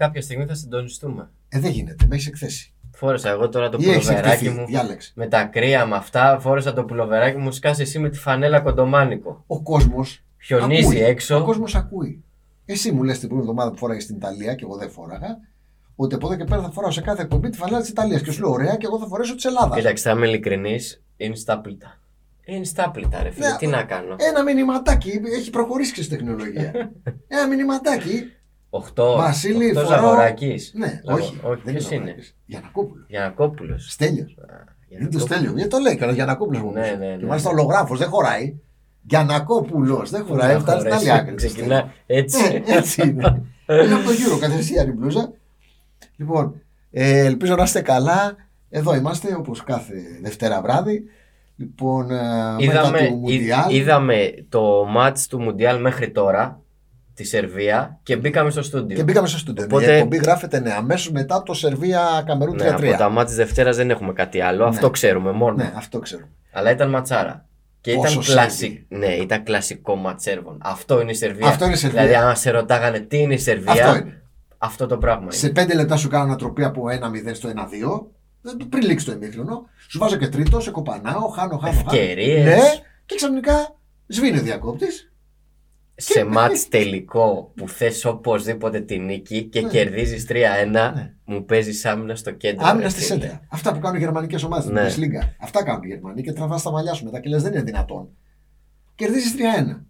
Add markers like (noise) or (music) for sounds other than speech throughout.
κάποια στιγμή θα συντονιστούμε. Ε, δεν γίνεται, με έχεις εκθέσει. Φόρεσα εγώ τώρα το Ή έχεις πουλοβεράκι εκτεθεί, μου. διάλεξε. Με τα κρύα με αυτά, φόρεσα το πουλοβεράκι μου, σκάσε εσύ με τη φανέλα κοντομάνικο. Ο κόσμος. Χιονίζει έξω. Ο κόσμος ακούει. Εσύ μου λες την προηγούμενη εβδομάδα που φόραγε στην Ιταλία και εγώ δεν φόραγα, ότι από εδώ και πέρα θα φοράω σε κάθε εκπομπή τη φανέλα της Ιταλίας. Και σου λέω: Ωραία, και εγώ θα φορέσω της Ελλάδας. Κοίταξε, θα είμαι ειλικρινής, είναι στα πλήτα. Είναι στα πλήτα, ρε φίλε, Ναι, τι να κάνω. Ένα μηνυματάκι έχει προχωρήσει και στη τεχνολογία. (laughs) Ένα μηνυματάκι. Οχτώ, Βασίλη, οχτώ φοράω- Ζαγοράκης. Ναι, Ζαγο- όχι. όχι δεν ποιος είναι. είναι; Βαράκης. Γιανακόπουλος. Γιανακόπουλος. Στέλιος. Για Είναι το να Στέλιο. Γιατί το λέει και ο Γιανακόπουλος μου. Ναι, πούσε. ναι, ναι. Και μάλιστα ολογράφος δεν χωράει. Γιανακόπουλος δεν χωράει. Να Φτάνει στην άλλη χωρέσει. άκρη. Ξεκινά έτσι. Ε, Έτσι είναι. (laughs) Είναι από το γύρο, καθεσία η μπλούζα. Λοιπόν, ε, ελπίζω να είστε καλά. Εδώ είμαστε όπως κάθε Δευτέρα βράδυ. Λοιπόν, ε, μετά είδαμε, του είδ- Μουντιάλ. είδαμε το μάτς του Μουντιάλ μέχρι τώρα, τη Σερβία, και μπήκαμε στο στούντιο. Και μπήκαμε στο στούντιο. Οπότε- Η εκπομπή γράφεται ναι, αμέσως μετά το Σερβία Καμερούν 3-3. ναι, από τα μάτς της Δευτέρας δεν έχουμε κάτι άλλο, αυτό ξέρουμε μόνο. Ναι, αυτό ξέρω. Αλλά ήταν ματσάρα. Και Πόσο ήταν, κλασι... ναι, ήταν κλασικό μάτς Σέρβων. Αυτό είναι η Σερβία. Αυτό είναι η Σερβία. Δηλαδή, αν σε ρωτάγανε τι είναι η Σερβία, Αυτό είναι. αυτό το πράγμα είναι. Σε 5 λεπτά σου κάνω ανατροπή από 1-0 στο 1-2. δεν- Πριν λήξει το ημίχρονο. Σου βάζω και τρίτο, σε κοπανάω, χάνω, χάνω. χάνω. Ευκαιρίες. Ναι, και ξαφνικά σβήνει ο διακόπτης. Σε (laughs) μάτς τελικό που θες οπωσδήποτε τη νίκη και Ναι. κερδίζεις 3-1, Ναι. μου παίζεις άμυνα στο κέντρο. Άμυνα ρε στη φίλε. σέντρα. Αυτά που κάνουν οι γερμανικές ομάδες στην Ναι. Bundesliga. Αυτά κάνουν οι Γερμανοί και τραβάς τα μαλλιά σου μετά και λες δεν είναι δυνατόν. Κερδίζεις 3-1.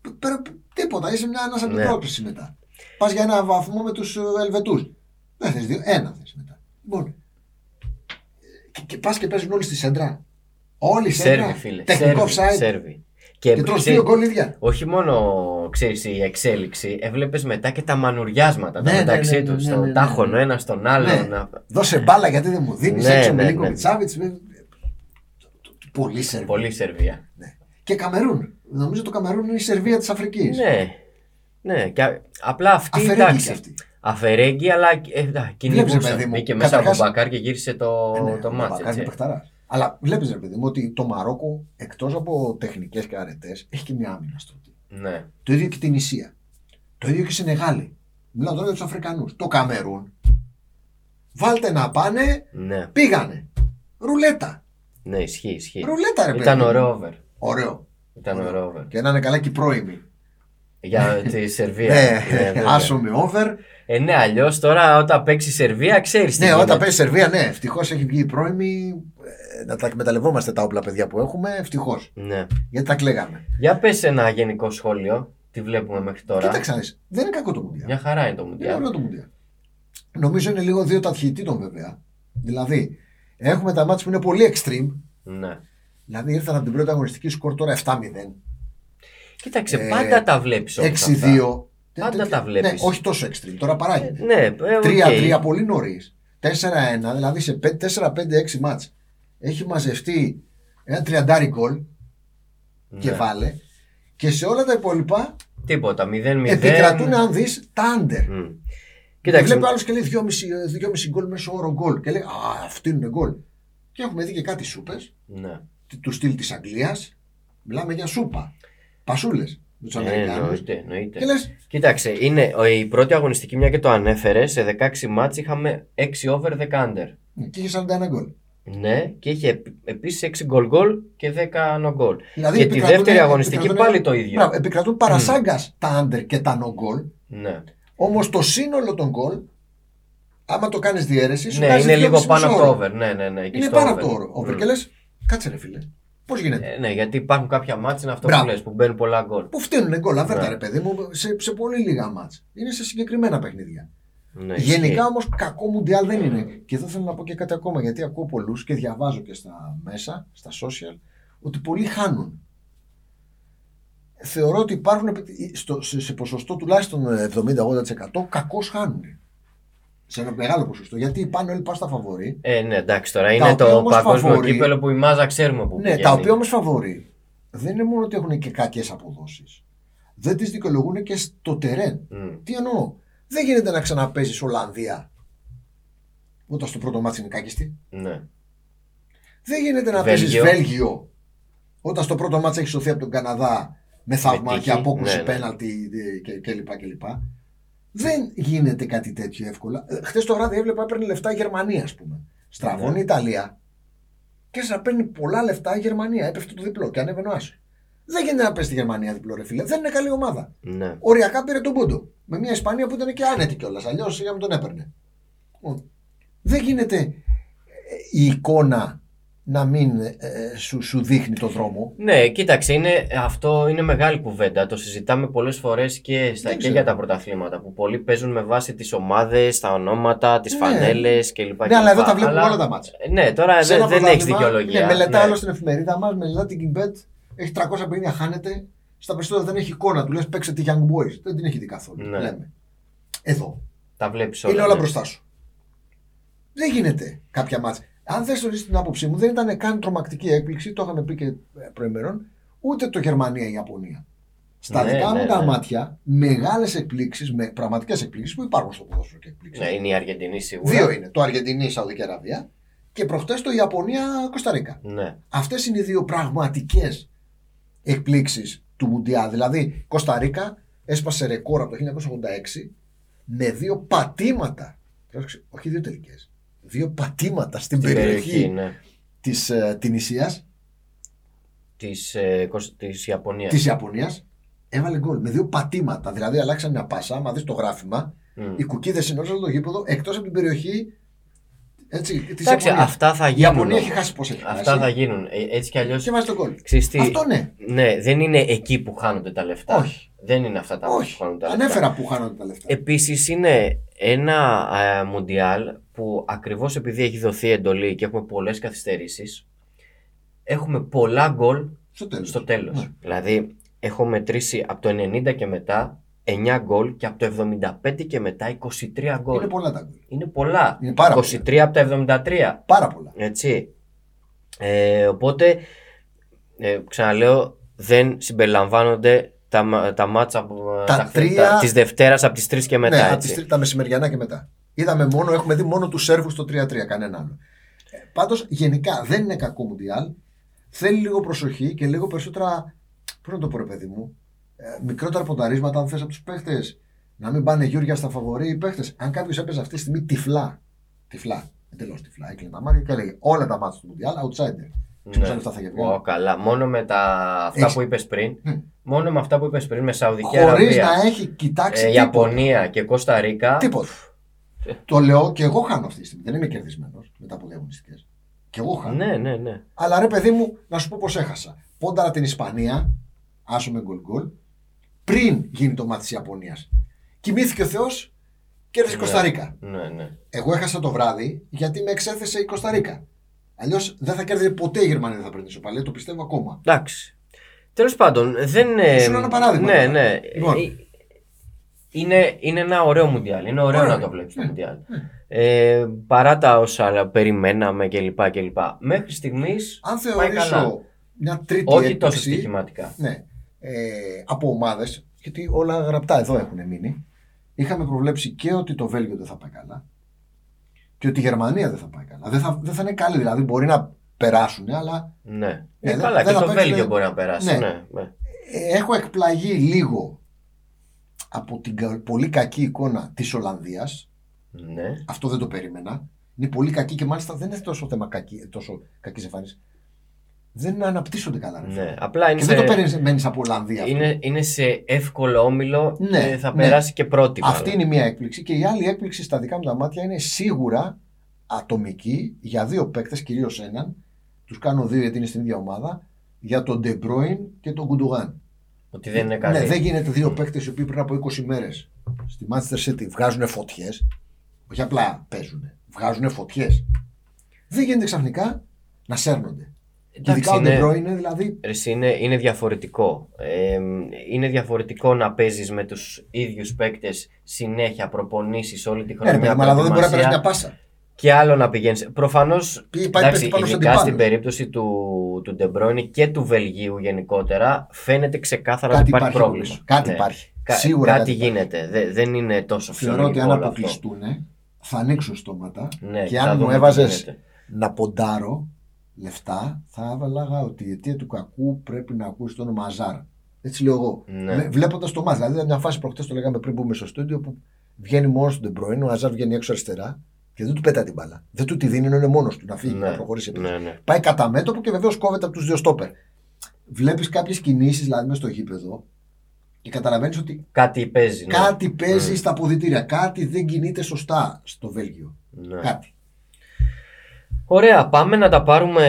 Π- πέρα- Τίποτα, είσαι μια ανάσα Ναι. πρόκληση μετά. Πας για ένα βαθμό με τους Ελβετούς. Δεν θες δύο, ένα θες μετά. Λοιπόν. Και, και πας και παίζουν όλοι στη σέντρα. Όλοι στη σέντρα. Σέρβι, φίλε. Τεχνικό Σέρβι, offside. Σέρβι. Και Και, τρως ξέρεις, δύο γκολ ίδια. όχι μόνο ξέρεις η εξέλιξη, έβλεπες μετά και τα μανουριάσματα Ναι, τα ναι, μεταξύ ναι, ναι, τους. ναι, Το ναι, ναι. τάχον ο ένας τον άλλον. Ναι. να- Δώσε μπάλα γιατί δεν μου δίνεις Ναι, έξω ναι, με λίγο ναι. Μιτσάβιτ. Πολύ Σερβία. Πολύ Σερβία. Ναι. Και Καμερούν. Νομίζω το Καμερούν είναι η Σερβία της Αφρικής. Ναι. Ναι, και α- απλά αυτή Αφαιρέγγι εντάξει. και αυτή. Αφαιρέγγι, αλλά ε, εντάξει, κυνηγούσαν. παιδί μου, Μπήκε μέσα καταρχάς- από μπακάρ και γύρισε το, Ε, ναι, το ο μάτς. Μπακάρ έτσι. είναι παιχταράς. Αλλά βλέπεις, ρε παιδί μου, ότι το Μαρόκο εκτός από τεχνικές και αρετές έχει και μια άμυνα στρωτή. Ναι. Το ίδιο και την Ισία. Το ίδιο και η Σενεγάλη. Μιλάω τώρα για τους Αφρικανούς. Το Καμερούν. Βάλτε να πάνε, Ναι. πήγανε. Ρουλέτα. Ναι, ισχύει, ισχύει. Ρουλέτα, ρε παιδί. Ήταν μου. ωραίο over. Ωραίο. Ήταν ωραίο over. Και να είναι καλά και οι πρώιμοι. Για τη Σερβία. (laughs) Ναι, βέβαια. άσο με over. Ε, ναι, αλλιώς τώρα όταν παίξει η Σερβία, ξέρεις τι Ναι, γίνεται. όταν παίζει Σερβία, ναι, ευτυχώς έχει βγει η πρώιμη. Ε, Να τα εκμεταλλευόμαστε τα όπλα παιδιά που έχουμε, ευτυχώς. Ναι. Γιατί τα κλαίγαμε. Για πες ένα γενικό σχόλιο. Τι βλέπουμε μέχρι τώρα. Κοίταξε να δεις, δεν είναι κακό το Μουντιάλ. Μια χαρά είναι το Είναι Μουντιάλ. ωραίο το Μουντιάλ. Νομίζω είναι λίγο δύο ταχυτήτων βέβαια. Δηλαδή, έχουμε τα ματς που είναι πολύ extreme. Ναι. Δηλαδή, ήρθαν από την πρώτη αγωνιστική σκορ τώρα 7-0. Κοίταξε, Ε, πάντα τα βλέπεις 6-2. Πάντα Τέτοια- τα βλέπεις. Ναι, όχι τόσο extreme. Τώρα παράγει. Ναι, ε, οκ. 3-3 πολύ νωρίς. 4-1, δηλαδή σε 4-5-6 μάτς έχει μαζευτεί ένα τριαντάρι γκολ και Ναι. βάλε. Και σε όλα τα υπόλοιπα Τίποτα. 0-0. επικρατούν, αν δεις, τα under. Μμ. Και Κοίταξε. βλέπει άλλο και λέει 2,5 γκολ μέσω όρο γκολ. Και λέει Α, αυτοί είναι γκολ. Και έχουμε δει και κάτι σούπες Ναι. του στυλ της Αγγλίας. Μιλάμε για σούπα. Πασούλες με τους Ε, Αμερικάνους. εννοείται, εννοείται. Και λες, Κοίταξε, είναι ο- η πρώτη αγωνιστική, μια και το ανέφερες, σε 16 μάτς είχαμε 6 over 10 under. και είχε 41 γκολ. Ναι, και είχε επίσης 6 γκολ γκολ και 10 no goal. Δηλαδή και τη επικρατούν- δεύτερη αγωνιστική επικρατούν- πάλι το ίδιο. Μπράβο, επικρατούν παρασάγκας τα under και τα no goal. Ναι, Όμως το σύνολο των γκολ, άμα το κάνεις διαίρεση, σου ναι βγάζει είναι λίγο 2,5 πάνω από το όρο. over. Ναι, ναι, ναι. εκεί Είναι στο πάνω over. από το όρο. Over Μμ. και λες, κάτσε ρε φίλε. Πώς γίνεται; Ε, ναι, γιατί υπάρχουν κάποια μάτς, είναι αυτό Μπράβο. που λες, που μπαίνουν πολλά γκολ. Που φτύνουν γκολ, αφέρτα Ναι. ρε παιδί μου, σε, σε πολύ λίγα μάτς. Είναι σε συγκεκριμένα παιχνίδια. Ναι, Γενικά ισχύει. όμως κακό μουντιάλ δεν είναι. Και εδώ θέλω να πω και κάτι ακόμα γιατί ακούω πολλούς και διαβάζω και στα μέσα, στα social, ότι πολλοί χάνουν. Θεωρώ ότι υπάρχουν στο, σε, σε ποσοστό τουλάχιστον 70-80% κακώς χάνουν. Σε ένα μεγάλο ποσοστό. Γιατί πάνε όλοι πάνε στα φαβορή. Ε, ναι, εντάξει, τώρα Τα είναι οποία το όμως παγκόσμιο φαβορεί- κύπελο που η μάζα ξέρουμε που Ναι, πηγαίνει. τα οποία όμως φαβορεί δεν είναι μόνο ότι έχουν και κακές αποδόσεις. Δεν τις δικαιολογούν και στο τερέν. Μμ. Τι εννοώ; Δεν γίνεται να ξαναπέζεις Ολλανδία όταν στο πρώτο μάτι είναι κάκιστη. Ναι. Δεν γίνεται να Βέλγιο. παίζεις Βέλγιο όταν στο πρώτο μάτι έχεις σωθεί από τον Καναδά με θαύμα τύχη, και απόκρουση ναι, ναι. πέναλτι ε, και- κλπ. κλπ. Δεν γίνεται κάτι τέτοιο εύκολα. Χθες το βράδυ έβλεπα έπαιρνε λεφτά η Γερμανία, ας πούμε. Στραβώνει Ναι. η Ιταλία και να παίρνει πολλά λεφτά η Γερμανία. Έπεφτε το διπλό και ανέβαινε ο Άσο. Δεν γίνεται να παίζει τη Γερμανία διπλό, ρε φίλε. Δεν είναι καλή ομάδα. Ναι. Οριακά πήρε τον πόντο. Με μια Ισπανία που ήταν και άνετη κιόλας. Αλλιώς για να τον έπαιρνε. Λοιπόν, Δεν γίνεται ε, η εικόνα να μην ε, ε, σου, σου δείχνει το δρόμο. Ναι, κοίταξε, είναι, αυτό είναι μεγάλη κουβέντα. Το συζητάμε πολλές φορές και, στα, Δεν και ξέρω. για τα πρωταθλήματα. Που πολλοί παίζουν με βάση τις ομάδες, τα ονόματα, τις Ναι. φανέλες κλπ. Ναι, αλλά εδώ τα κλπ. βλέπουμε Αλλά- όλα τα μάτια. Ε, Ναι, τώρα Σε ένα δεν, δεν έχεις πρωτάθλημα, δικαιολογία. Ναι, μελετά Ναι. άλλο στην εφημερίδα μας, μελετά την Kimbet, έχει 350, χάνεται. Στα περισσότερα δεν έχει εικόνα. Του λες παίξε τη Young Boys. Δεν την έχει δει καθόλου. Ναι. Λέμε. Εδώ. Τα βλέπεις όλα. είναι όλα ναι. μπροστά σου. Δεν γίνεται κάποια μάτσα. Αν θες το την άποψή μου, δεν ήταν καν τρομακτική έκπληξη, το είχαμε πει και ε, προημερών, ούτε το Γερμανία-Ιαπωνία. Στα Ναι, δικά ναι, μου τα ναι. μάτια, μεγάλες εκπλήξεις, με πραγματικές εκπλήξεις που υπάρχουν στο ποδόσφαιρο και εκπλήξεις. Ναι, είναι η Αργεντινή σίγουρα. Δύο είναι. Το Αργεντινή, Σαουδική Αραβία και προχτές το Ιαπωνία-Κωνσταντίνα. Ναι. Αυτές είναι οι δύο πραγματικές εκπλήξεις του Μουντιάλ. Δηλαδή, Κωνσταντίνα έσπασε ρεκόρ από το 1986 με δύο πατήματα. Πρόσεξε, όχι δύο τελικές. Δύο πατήματα στην, Στην περιοχή, περιοχή ναι. της ε, Τινησίας, της, ε, Κωσ- της Ιαπωνίας. της Ιαπωνίας. Έβαλε γκολ με δύο πατήματα. Δηλαδή, αλλάξαν μια πάσα. Άμα δεις το γράφημα, Μμ. οι κουκίδες είναι όλο το γήπεδο εκτός από την περιοχή. Έτσι, της Εντάξει, Ιαπωνίας. αυτά θα Η γίνουν. Ιαπωνία έχει όμως. χάσει πώ έχει Αυτά χάσει. θα γίνουν. Ε, έτσι κι αλλιώς. Και βάζει τον γκολ. Ξέρεις τι, Αυτό ναι. Ναι, δεν είναι εκεί που χάνονται τα λεφτά. Όχι. Δεν είναι αυτά τα Όχι. που χάνονται τα λεφτά. Ανέφερα που χάνονται τα λεφτά. Επίσης είναι ένα ε, μουντιάλ που ακριβώς επειδή έχει δοθεί εντολή και έχουμε πολλές καθυστερήσεις, έχουμε πολλά γκολ στο τέλος. στο τέλος. Ναι. Δηλαδή, έχω μετρήσει από το 90 και μετά 9 γκολ και από το 75 και μετά 23 γκολ. Είναι πολλά τα γκολ. Είναι πολλά. Είναι πάρα 23 από τα 73. Πάρα πολλά. Έτσι. Ε, οπότε, ε, ξαναλέω, δεν συμπεριλαμβάνονται τα, μα- τα μάτσα από, Τα τρία- τα, της Δευτέρας από τις 3 και μετά. ναι, από έτσι. τις, τρι- τα μεσημεριανά και μετά. Είδαμε μόνο, έχουμε δει μόνο τους Σέρβους στο 3-3, κανένα άλλο. Ε, Πάντως, γενικά δεν είναι κακό Μουντιάλ. Θέλει λίγο προσοχή και λίγο περισσότερα. Πώς να το πω, ρε παιδί μου. Ε, μικρότερα πονταρίσματα, αν θες από τους παίχτες. Να μην πάνε Γιούρια στα φαβορή οι παίχτες. Αν κάποιος έπαιζε αυτή τη στιγμή τυφλά. Τυφλά. Εντελώς τυφλά. Έκλεινε τα μάτια και έλεγε όλα τα μάτια του Μουντιάλ, outsider. Ναι. Πόσα λεφτά θα είχε βγάλει. Ω, καλά. Μόνο με τα, αυτά Έχεις- που είπες πριν, Μμ. μόνο με αυτά που είπες πριν, με Σαουδική Χωρίς Αραβία, να έχει κοιτάξει ε, τίποτα. Ιαπωνία και Κώστα Ρίκα, Τίποτα. το λέω και εγώ χάνω αυτή τη στιγμή. Δεν είμαι κερδισμένος μετά από δύο αγωνιστικέ. Και εγώ χάνω. ναι, ναι, ναι. Αλλά ρε παιδί μου, να σου πω πώ έχασα. Πόνταρα την Ισπανία, άσο με γκολ γκολ, πριν γίνει το μάτι της Ιαπωνίας. Κοιμήθηκε ο Θεός, κέρδισε η Ναι. Κωνσταντίνα. ναι, ναι. Εγώ έχασα το βράδυ γιατί με εξέθεσε η Κωνσταντίνα. Αλλιώς δεν θα κέρδιζε ποτέ η Γερμανία, δεν θα παίρνει ισοπαλία, το πιστεύω ακόμα. Εντάξει. Τέλος πάντων, δεν... ε, Σου λέω ένα παράδειγμα Ναι, τώρα. ναι. Λοιπόν. Ε, Είναι, είναι ένα ωραίο μουντιάλ. Είναι ωραίο Ωραίο. να το βλέπεις το Ναι. μουντιάλ. Ναι. Ε, παρά τα όσα περιμέναμε κλπ. κλπ. Μέχρι στιγμής Αν πάει καλά. θεωρήσω μια τρίτη Όχι τόσο έκπληξη, στοιχηματικά. Ναι. Ε, από ομάδες, γιατί όλα γραπτά εδώ έχουν μείνει. Είχαμε προβλέψει και ότι το Βέλγιο δεν θα πάει καλά και ότι η Γερμανία δεν θα πάει καλά. Δεν θα, δεν θα είναι καλή, δηλαδή μπορεί να περάσουν, αλλά Ναι. Ναι, Ε, δεν- καλά, δεν και θα το παίξουν- Βέλγιο μπορεί να περάσει. Ναι. Ναι. ναι. ε, έχω εκπλαγεί λίγο από την κα- πολύ κακή εικόνα της Ολλανδίας. ναι. Αυτό δεν το περίμενα. Είναι πολύ κακή και μάλιστα δεν είναι τόσο θέμα κακή, τόσο κακής εμφάνισης. Δεν αναπτύσσονται καλά. ρε φίλε. ναι. Απλά είναι Και σε, δεν το περιμένεις από Ολλανδία. αυτό. είναι, είναι σε εύκολο όμιλο Ναι, και θα ναι. περάσει και πρώτη. Αυτή μάλλον. είναι η μία έκπληξη. Και η άλλη έκπληξη στα δικά μου τα μάτια είναι σίγουρα ατομική για δύο παίκτες, κυρίως έναν. Τους κάνω δύο γιατί είναι στην ίδια ομάδα. Για τον De Bruyne και τον Γκουντογάν. Ότι δεν είναι καλή. Ναι, δεν γίνεται δύο παίκτες οι οποίοι πριν από 20 μέρες στη Manchester City βγάζουν φωτιές. Όχι απλά παίζουν. Βγάζουν φωτιές. Δεν γίνεται ξαφνικά να σέρνονται. Και Εντάξει, ειδικά ο De είναι- Bruyne δηλαδή. Εσύ, είναι, είναι διαφορετικό. Ε, είναι διαφορετικό να παίζεις με τους ίδιους παίκτες συνέχεια, προπονήσεις όλη τη Ναι, ρε χρονιά. παιδί μου, αλλά εδώ δεν μπορεί να περάσει προετοιμασία, μια πάσα. Και άλλο να πηγαίνεις. Προφανώς. Πει- πάει παίκτης πάνω στον ειδικά στην αντιπάλο. περίπτωση του, του De Bruyne και του Βελγίου γενικότερα, φαίνεται ξεκάθαρα Κάτι ότι υπάρχει, υπάρχει πρόβλημα. όμως. Κάτι Ναι. υπάρχει. Κα- Σίγουρα κάτι, κάτι υπάρχει. γίνεται. Δε- δεν είναι τόσο Θεωρώ ότι φυσιολογικό αν όλο αυτό. αποκλειστούν θα ανοίξουν στόματα Ναι, και θα αν μου δούμε τι έβαζες γίνεται. να ποντάρω λεφτά, θα έβαλα ότι η αιτία του κακού πρέπει να ακούσει το όνομα Αζάρ. Έτσι λέω εγώ. Ναι. Βλέποντας το μάτς. Δηλαδή, ήταν μια φάση προχτές το λέγαμε πριν μπούμε στο στούντιο που βγαίνει μόνος του Ντεμπρόιν, ο Αζάρ βγαίνει έξω αριστερά και δεν του πετά την μπάλα. Δεν του τη δίνει, ενώ είναι μόνος του να φύγει, Ναι. να προχωρήσει. επίθεση. Ναι, ναι. Πάει κατά μέτωπο και βεβαίως κόβεται από τους δύο στόπερ. Βλέπεις κάποιες κινήσεις δηλαδή μέσα στο γήπεδο και καταλαβαίνεις ότι Κάτι παίζει. Ναι. κάτι παίζει Μμ. στα αποδυτήρια. Κάτι δεν κινείται σωστά στο Βέλγιο. Ναι. Κάτι. Ωραία, πάμε να τα πάρουμε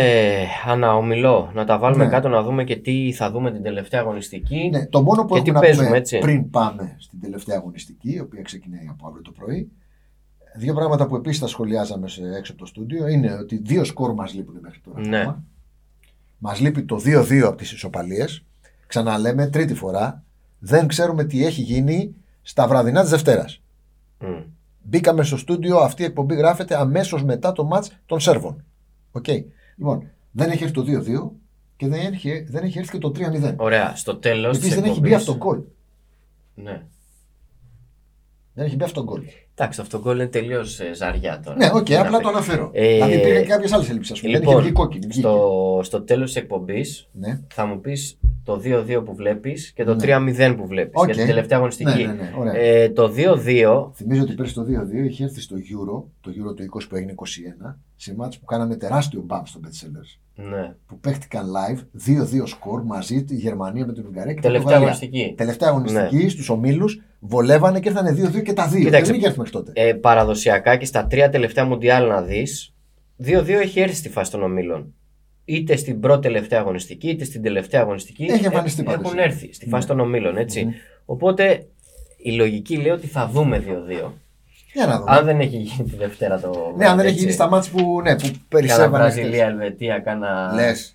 ανά όμιλο. Να τα βάλουμε Ναι. κάτω να δούμε και τι θα δούμε την τελευταία αγωνιστική. Ναι, το μόνο που Και τι έχουμε να παίζουμε, πούμε έτσι. πριν πάμε στην τελευταία αγωνιστική, η οποία ξεκινάει από αύριο το πρωί, δύο πράγματα που επίσης τα σχολιάζαμε σε, έξω από το στούντιο είναι ότι δύο σκορ μας λείπουν μέχρι τώρα. Ναι. Μας λείπει το 2-2 από τις ισοπαλίες. Ξαναλέμε τρίτη φορά. Δεν ξέρουμε τι έχει γίνει στα βραδινά της Δευτέρας. Μμ. Μπήκαμε στο στούντιο, αυτή η εκπομπή γράφεται αμέσως μετά το ματς των Σέρβων. Οκ. Λοιπόν, δεν έχει έρθει το 2-2 και δεν έχει, δεν έχει έρθει και το 3-0. Ωραία, στο τέλος. Επίσης δεν έχει μπει αυτό το γκολ. Ναι. Δεν έχει μπει αυτό το γκολ. Εντάξει, αυτό το γκολ είναι τελείως ζαριά τώρα. Ναι, οκ, Δεν απλά απέ- το αναφέρω. Ε, δηλαδή υπήρχαν κάποιες άλλες ελλείψεις. πούμε. δεν είχε Λοιπόν, βγει κόκκινη. βγήκε. στο, στο τέλος της εκπομπής Ναι. θα μου πεις το 2-2 που βλέπεις και το Ναι. 3-0 που βλέπεις Οκ. για την τελευταία αγωνιστική. Ναι, ναι, ναι, ωραία. Ε, το 2-2. Θυμίζω ότι πέρσι το 2-2 είχε έρθει στο Euro, το Euro το 20 που έγινε 21, σε μάτς που κάνανε τεράστιο μπαμ στο Betsellers. Ναι. Που παίχτηκαν live, 2-2 σκορ μαζί τη Γερμανία με την Ουγγαρία και την Τελευταία Πορτογαλία. αγωνιστική. Τελευταία αγωνιστική στους ομίλους, βολεύανε και ήρθαν 2-2 και τα δύο. Κοίταξε. Δεν είχε έρθει μέχρι τότε. Ε, παραδοσιακά και στα τρία τελευταία μουντιάλ να δεις, 2-2 έχει έρθει στη φάση των ομίλων. Είτε στην πρώτη τελευταία αγωνιστική, είτε στην τελευταία αγωνιστική. Έχει εμφανιστεί ε, πάντως. Έχουν έρθει στη φάση Ναι. των ομίλων, έτσι. Μμμ. Οπότε η λογική λέει ότι θα δούμε 2-2. Για να δούμε. Αν δεν έχει γίνει τη Δευτέρα το. ναι, αν δεν έχει έτσι. γίνει στα μάτς που, ναι, που Κάνα περισσεύανε. Βραζιλία, Ελβετία, κάνα. Λες.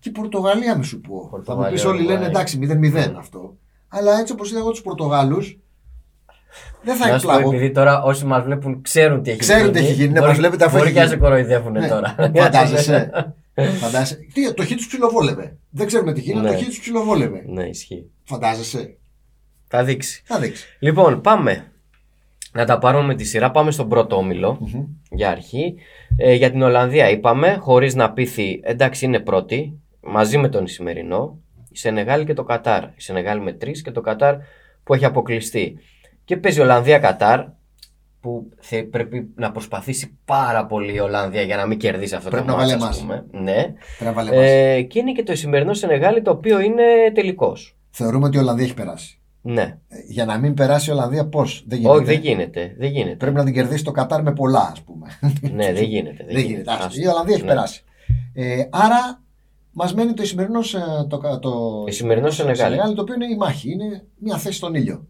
Και η Πορτογαλία, μη σου πω. Θα μου Πορτογαλία, πει όλοι λένε Ουρουγουάη. εντάξει, 0-0 Mm. αυτό. Αλλά έτσι όπως είδα εγώ τους Πορτογάλους, δεν θα Να σου πω, εκπλαγώ. επειδή τώρα όσοι μας βλέπουν ξέρουν τι έχει Ξέρουν γίνει. τι έχει γίνει, ναι, μπορεί- μας βλέπετε αφού Μπορεί έχει και να σε γίνει. κοροϊδεύουν Ναι. τώρα. Φαντάζεσαι. (laughs) Φαντάζεσαι. Τι, το χ τους ψιλοβόλευε. Δεν ξέρουμε τι γίνεται, Ναι. το χ τους ψιλοβόλευε. ναι, ισχύει. Φαντάζεσαι. Θα δείξει. Θα δείξει. Λοιπόν, πάμε. Να τα πάρουμε με τη σειρά. Πάμε στον πρώτο όμιλο. Μμμ. Για αρχή. Ε, για την Ολλανδία είπαμε, χωρίς να πείθει, εντάξει είναι πρώτη, μαζί με τον Ισημερινό, η Σενεγάλη και το Κατάρ. Η Σενεγάλη με τρεις και το Κατάρ που έχει αποκλειστεί. Και παίζει Ολλανδία-Κατάρ, που θε, πρέπει να προσπαθήσει πάρα πολύ η Ολλανδία για να μην κερδίσει αυτό Πρέπει το να μάτς, βάλει ας εμάς. πούμε. Ναι. Πρέπει να βάλει εμάς. Ε, και είναι και το σημερινό Σενεγάλη το οποίο είναι τελικός. Θεωρούμε ότι η Ολλανδία έχει περάσει. Ναι. Ε, Για να μην περάσει η Ολλανδία, πώς; Δεν γίνεται. Όχι, δεν γίνεται. Δεν γίνεται. Πρέπει να την κερδίσει το Κατάρ με πολλά, ας πούμε. ναι, δεν γίνεται. Δεν γίνεται. Άστο. Άστο. Η Ολλανδία έχει Ναι. περάσει. Ε, άρα μας μένει το Ισημερινό ε, το, το, Η Ισημερινό Σενεγάλη. το οποίο είναι η μάχη. Είναι μια θέση στον ήλιο.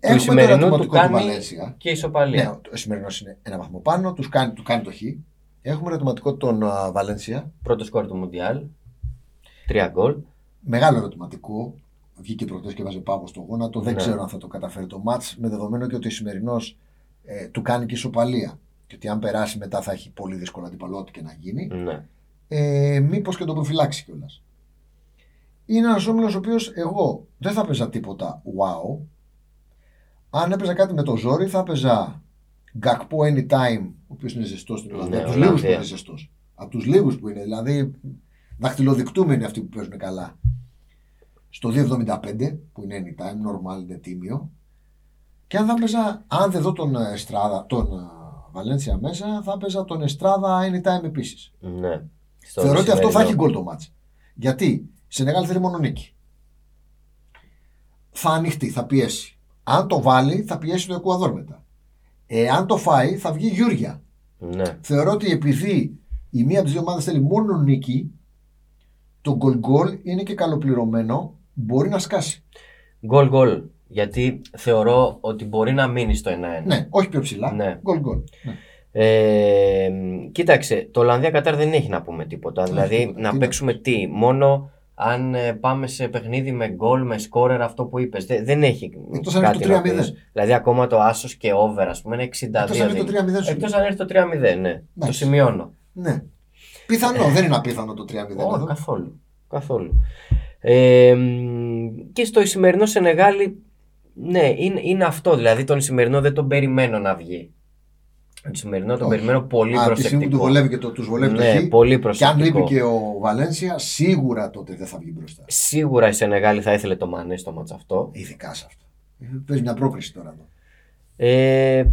Του Έχουμε το Ισημερινού του ερωτηματικό του κάνει Βαλένσια. και ισοπαλία. Ναι, ο Ισημερινό είναι ένα βαθμό πάνω, τους κάνει, του κάνει το χ. Έχουμε ερωτηματικό τον α, Βαλένσια. Πρώτο σκορ του Μουντιάλ. Τρία γκολ. Μεγάλο ερωτηματικό. Βγήκε προχτές και βάζει πάγος στο γόνατο. Δεν Ναι. ξέρω αν θα το καταφέρει το μάτς. Με δεδομένο και ότι ο Ισημερινό ε, του κάνει και ισοπαλία. Και ότι αν περάσει μετά θα έχει πολύ δύσκολο αντιπαλό ό,τι και να γίνει. Ναι. ε, μήπως και το προφυλάξει κιόλας. Είναι ένας όμιλος ο οποίος εγώ δεν θα παίζα τίποτα wow. Αν έπαιζα κάτι με το ζόρι θα έπαιζα Gakpo anytime, ο οποίος είναι ζεστός στην Ολλανδία. Ναι, από τους λίγους που Ολλανδία. είναι ζεστός. Από τους λίγους που είναι, δηλαδή δαχτυλοδεικτούμενοι αυτοί που παίζουν καλά. Στο 2.75 που είναι anytime, normal, είναι τίμιο. Και αν θα έπαιζα, αν δεν δω τον Εστράδα, τον ε, Βαλένσια μέσα, θα έπαιζα τον Εστράδα anytime επίσης. ναι. Στο Θεωρώ ότι αυτό θα σημερινό. έχει γκολ το μάτς. Γιατί η Σενεγάλη θέλει μόνο νίκη. Θα ανοιχτεί, θα πιέσει. Αν το βάλει, θα πιέσει το Εκουαδόρ μετά. Εάν το φάει, θα βγει Γιούρια. Ναι. Θεωρώ ότι επειδή η μία από τις δύο ομάδες θέλει μόνο νίκη, το γκολ γκολ είναι και καλοπληρωμένο, μπορεί να σκάσει. Γκολ γκολ. Γιατί θεωρώ ότι μπορεί να μείνει στο 1-1. Ναι, όχι πιο ψηλά. Ναι. Γκολ γκολ. Ναι. Ε, κοίταξε, το Ολλανδία Κατάρ δεν έχει να πούμε τίποτα. δηλαδή τίποτα. να Τι να παίξουμε τι, μόνο αν ε, πάμε σε παιχνίδι με γκολ, με σκόρερ, αυτό που είπες. Δεν, δεν έχει Εκτός αν έρθει κάτι το να 3-0. πεις. Δηλαδή ακόμα το άσος και over, ας πούμε, είναι 62. Εκτός αν έρθει το 3-0 δεν- σου. Εκτός αν έρθει το 3-0, ναι. Το Εντάξει. σημειώνω. Ναι. Πιθανό, δεν είναι απίθανο το 3-0. Όχι, εδώ. καθόλου. καθόλου. Ε, μ, και στο σημερινό Σενεγάλη, ναι, είναι, είναι αυτό. Δηλαδή τον σημερινό δεν τον περιμένω να βγει. Το σημερινό τον Όχι. περιμένω πολύ Α, τη στιγμή που του προσεκτικό. βολεύει και το, τους βολεύει Ναι, το χ. πολύ Και αν προσεκτικό. λείπει και ο Βαλένσια, σίγουρα τότε δεν θα βγει μπροστά. Σίγουρα η Σενεγάλη θα ήθελε το Μανέ στο μάτς αυτό. Ειδικά σε αυτό. Ε, Παίζει μια πρόκριση τώρα εδώ. Ε,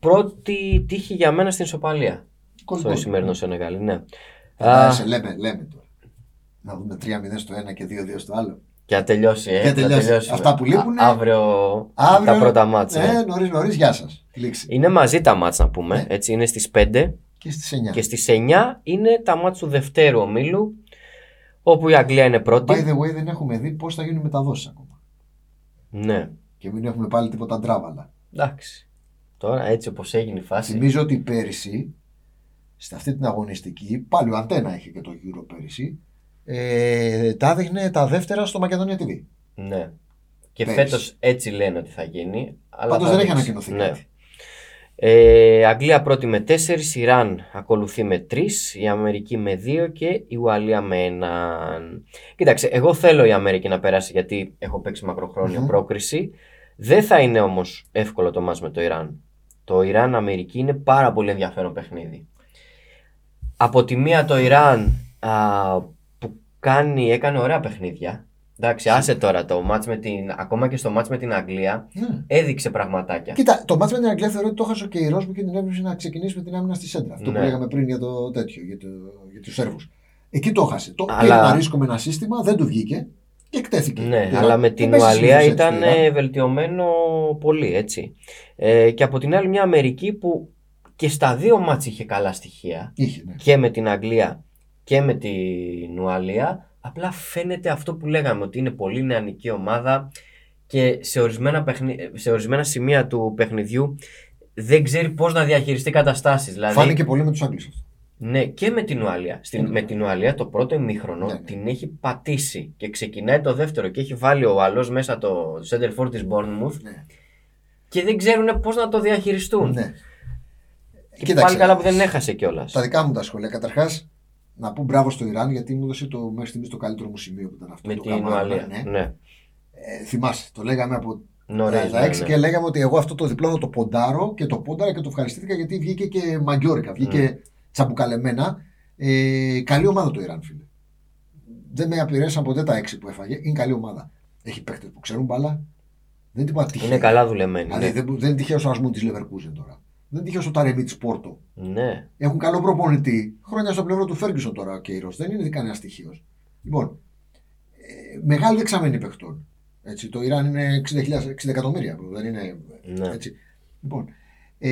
πρώτη τύχη για μένα στην Ισοπαλία. Κολ Στο γκολ. σημερινό Σενεγάλη, ναι. Α, Φαντάζεσαι, λέμε, λέμε τώρα. Να δούμε 3-0 στο ένα και 2-2 στο άλλο. Και να τελειώσει, ε. Και να τελειώσει. τελειώσουμε. Αυτά που λείπουνε, Α- αύριο, τα πρώτα μάτσα. Ναι, νωρίς νωρίς, γεια σας. Λήξη. Είναι μαζί τα μάτς να πούμε. Ναι. Έτσι, είναι στις 5 Και στις 9. και στις 9 είναι τα μάτς του δευτέρου ομίλου όπου η Αγγλία είναι By πρώτη. the way, δεν έχουμε δει πώς θα γίνουν οι μεταδόσεις ακόμα. Ναι, Και μην έχουμε πάλι τίποτα ντράβαλα. εντάξει. Τώρα έτσι όπως έγινε η φάση. Θυμίζω ότι πέρυσι, σε αυτή την αγωνιστική, πάλι ο Αντένα είχε και το Euro πέρυσι, ε, τα έδειχνε τα δεύτερα στο Μακεδονία TV. Ναι. Και Πέρυσι. φέτος έτσι λένε ότι θα γίνει. αλλά Πάντως θα δεν έχει δείξει. ανακοινωθεί Ναι. κάτι. Ε, Αγγλία πρώτη με 4, Ιράν ακολουθεί με 3, η Αμερική με 2 και η Ουαλία με 1. Κοίταξε, εγώ θέλω η Αμερική να περάσει γιατί έχω παίξει μακροχρόνια Μμμ. πρόκριση. Δεν θα είναι όμως εύκολο το μάτς με το Ιράν. Το Ιράν-Αμερική είναι πάρα πολύ ενδιαφέρον παιχνίδι. Από τη μία το Ιράν α, που κάνει, έκανε ωραία παιχνίδια. Εντάξει, άσε τώρα το μάτς με την, ακόμα και στο μάτς με την Αγγλία Ναι. έδειξε πραγματάκια. Κοίτα, το μάτς με την Αγγλία θεωρώ ότι το έχασε ο Κεϊρός που κινδυνεύει να ξεκινήσει με την άμυνα στη σέντρα. Αυτό Ναι. που λέγαμε πριν για το τέτοιο, για, το, για τους Σέρβους. Εκεί το έχασε. Το Αλλά- πήρε ένα ρίσκο με ένα σύστημα, δεν του βγήκε και εκτέθηκε. Ναι, Το αλλά Ιράν. με Δεν την παίζει Ουαλία συνήθως έτσι ήταν το Ιράν. ε, βελτιωμένο πολύ, έτσι. Ε, και από την άλλη μια Αμερική που και στα δύο μάτς είχε καλά στοιχεία Είχε, ναι. και με την Αγγλία και με την Ουαλία απλά φαίνεται αυτό που λέγαμε ότι είναι πολύ νεανική ομάδα και σε ορισμένα, παιχνι... σε ορισμένα σημεία του παιχνιδιού δεν ξέρει πώς να διαχειριστεί καταστάσεις. Δηλαδή, Φάνηκε πολύ με τους Άγγλους αυτό. ναι, και με την Ουαλία. Στην, Ναι. με την Ουαλία το πρώτο ημίχρονο Ναι, ναι. την έχει πατήσει και ξεκινάει το δεύτερο και έχει βάλει ο άλλο μέσα το center for της Bournemouth Ναι. και δεν ξέρουν πώς να το διαχειριστούν. ναι. Και Κοίταξε, πάλι καλά που δεν έχασε κιόλας. Τα δικά μου τα σχόλια. Καταρχάς, να πω μπράβο στο Ιράν γιατί μου έδωσε το μέχρι στιγμής το καλύτερο μου σημείο που ήταν αυτό. Με το την Καμάρα, Ουαλία. Ναι. Ναι. Ε, θυμάσαι, το λέγαμε από Νωρίς, τα ναι, 6 ναι. και λέγαμε ότι εγώ αυτό το διπλό θα το ποντάρω και το πόνταρα και το ευχαριστήθηκα γιατί βγήκε και μαγκιόρικα, βγήκε Ναι. τσαμπουκαλεμένα. Ε, καλή ομάδα το Ιράν, φίλε. Δεν με απειρέσαν ποτέ τα 6 που έφαγε. Είναι καλή ομάδα. Έχει παίχτε που ξέρουν μπαλά. Δεν είναι τίποτα τυχαίο. Είναι καλά δουλεμένη. Δηλαδή Ναι. δεν, δεν είναι τυχαίο ο Ασμούν τη Λεβερκούζεν τώρα. Δεν είναι τυχαίο ο Ταρεμί της Πόρτο. ναι. Έχουν καλό προπονητή. Χρόνια στο πλευρό του Φέργκισον τώρα ο Κέιρος. Δεν είναι κανένα στοιχείο. Λοιπόν, ε, μεγάλη δεξαμενή παιχτών. Έτσι, το Ιράν είναι 60, 60 εκατομμύρια. Δεν είναι. Ναι. Έτσι. Λοιπόν, ε,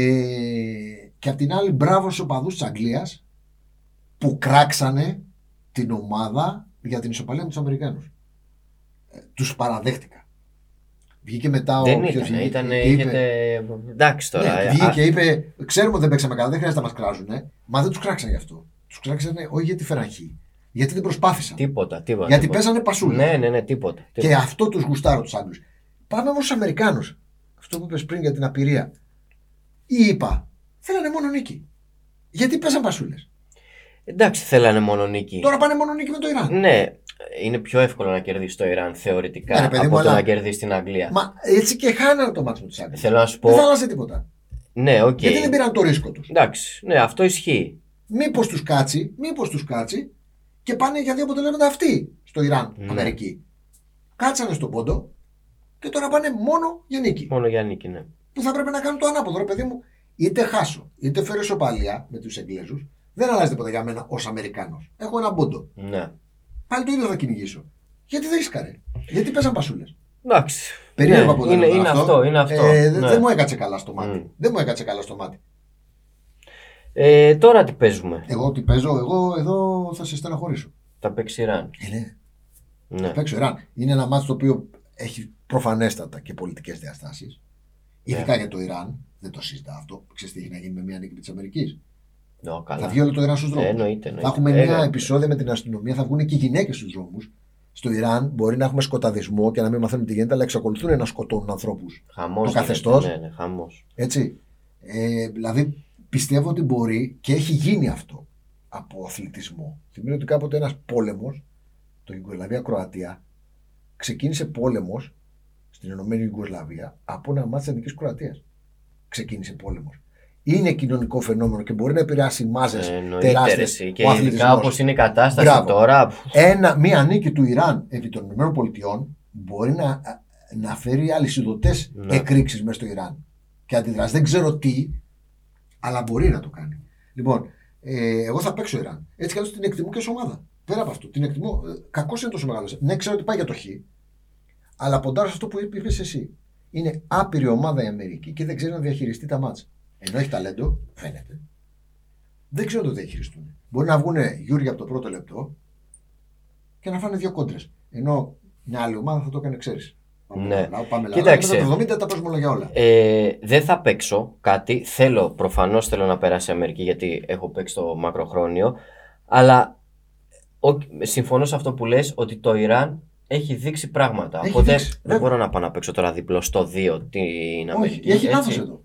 και απ' την άλλη, μπράβο στους οπαδούς της Αγγλίας που κράξανε την ομάδα για την ισοπαλία με τους Αμερικάνους. Ε, τους παραδέχτηκα. Βγήκε μετά ο. δεν ποιος ήταν. βγήκε ήταν και είπε- είχετε... Εντάξει τώρα. ναι, ε, βγήκε α- και είπε: Ξέρουμε ότι δεν παίξαμε καλά, δεν χρειάζεται να μας κράζουν. Μα δεν τους κράξαν γι' αυτό. Τους κράξανε όχι γιατί φέραν χ. Γιατί δεν προσπάθησαν. Τίποτα, τίποτα. γιατί τίποτα. παίζανε πασούλα. Ναι, ναι, ναι, τίποτα. Και τίποτα. αυτό τους γουστάρω τους Άγγλου. Πάμε όμως στους Αμερικάνους. Αυτό που είπες πριν για την απειρία. Ή είπα, θέλανε μόνο νίκη. Γιατί παίζαν πασούλες. Εντάξει, θέλανε μόνο νίκη. Τώρα πάνε μόνο νίκη με το Ιράν. Ναι, είναι πιο εύκολο να κερδίσει το Ιράν θεωρητικά Ναι, ρε παιδί από μου, το αλλά- να κερδίσει την Αγγλία. Μα έτσι και χάνανε το μάτι με τους Άγγλους. Θέλω να σου πω. Δεν θα άλλαζε τίποτα. Ναι, οκ. Γιατί δεν πήραν το ρίσκο τους. Εντάξει, ναι, αυτό ισχύει. Μήπως τους κάτσει, μήπως τους κάτσει και πάνε για δύο αποτελέσματα αυτοί στο Ιράν, Ναι. Αμερική. Κάτσανε στον πόντο και τώρα πάνε μόνο για νίκη. Μόνο για νίκη, ναι. Που θα πρέπει να κάνουν το ανάποδο, ρε παιδί μου. Είτε χάσω, είτε φέρω ισοπαλία με τους Εγγλέζους, δεν αλλάζει τίποτα για μένα ως Αμερικάνος. Έχω ένα πόντο. Ναι. Πάλι το ίδιο θα κυνηγήσω. Γιατί δεν ρίσκαρε. Γιατί παίζαν πασούλες; Εντάξει. Περίεργο Ναι, αποτέλεσμα. είναι, είναι αυτό. είναι αυτό. Ε, δεν- ναι. Δεν μου έκατσε καλά στο μάτι. Μμ. Δεν μου έκατσε καλά στο μάτι. Ε, τώρα τι παίζουμε; Εγώ τι παίζω, εγώ εδώ θα σε στεναχωρήσω. Θα παίξει Ιράν. Ε, ναι. Ναι. Θα παίξω Ιράν. Είναι ένα μάτι το οποίο έχει προφανέστατα και πολιτικές διαστάσεις. Ειδικά Ναι. για το Ιράν. Δεν το συζητά αυτό. Ξέρεις τι έχει να γίνει με μια νίκη της Αμερικής. Ναι, καλά. Θα βγει όλο το Ιράν στους Ε, δρόμου. εννοείται, θα εννοείται. έχουμε Ε, μια ναι. επεισόδια με την αστυνομία, θα βγουν και οι γυναίκες στους δρόμους. Στο Ιράν μπορεί να έχουμε σκοταδισμό και να μην μαθαίνουμε τι γίνεται, αλλά εξακολουθούν να σκοτώνουν ανθρώπους. Χαμός το γίνεται. καθεστώς. Ναι, ναι, χαμός. Έτσι. Ε, δηλαδή πιστεύω ότι μπορεί και έχει γίνει αυτό από αθλητισμό. Θυμίζω ότι κάποτε ένας πόλεμος, το Ιουγκοσλαβία-Κροατία, ξεκίνησε πόλεμος στην Ενωμένη Ιουγκοσλαβία από ένα μάτι της Εθνικής Κροατίας. Ξεκίνησε πόλεμος. Είναι κοινωνικό φαινόμενο και μπορεί να επηρεάσει μάζες Ε, Εννοείται, τεράστιες. ρε, εσύ. Και ειδικά όπως είναι η κατάσταση Μπράβο. τώρα. πφ, Ένα, μία νίκη του Ιράν επί των ΗΠΑ μπορεί να, να φέρει αλυσιδωτέ Ναι. εκρήξεις μέσα στο Ιράν και αντιδράσεις. Δεν ξέρω τι, αλλά μπορεί να το κάνει. Λοιπόν, ε, εγώ θα παίξω Ιράν. Έτσι κι αλλιώς την εκτιμώ και ως ομάδα. Πέρα από αυτό, την εκτιμώ. Κακό είναι τόσο μεγάλος. Ναι, ξέρω ότι πάει για το Χ, αλλά ποντάρω σε αυτό που είπες εσύ. Είναι άπειρη ομάδα η Αμερική και δεν ξέρει να διαχειριστεί τα μάτσα. Ενώ έχει ταλέντο, φαίνεται. Δεν ξέρω να το διαχειριστούν. Μπορεί να βγουν Γιούρια από το πρώτο λεπτό και να φάνε δύο κόντρες. Ενώ μια άλλη ομάδα θα το έκανε, ξέρεις. Ναι. Πάμε Κοίταξε. Μετά το 70 τα παίζουμε όλα για όλα. Ε, δεν θα παίξω κάτι. Θέλω, προφανώς θέλω να περάσει η Αμερική γιατί έχω παίξει το μακροχρόνιο. Αλλά ο, συμφωνώ σε αυτό που λες ότι το Ιράν έχει δείξει πράγματα. Έχει οπότε δείξει, δεν βέβαια. μπορώ να πάω να παίξω τώρα διπλό στο 2 την Αμερική. Όχι, έχει έτσι. λάθο εδώ.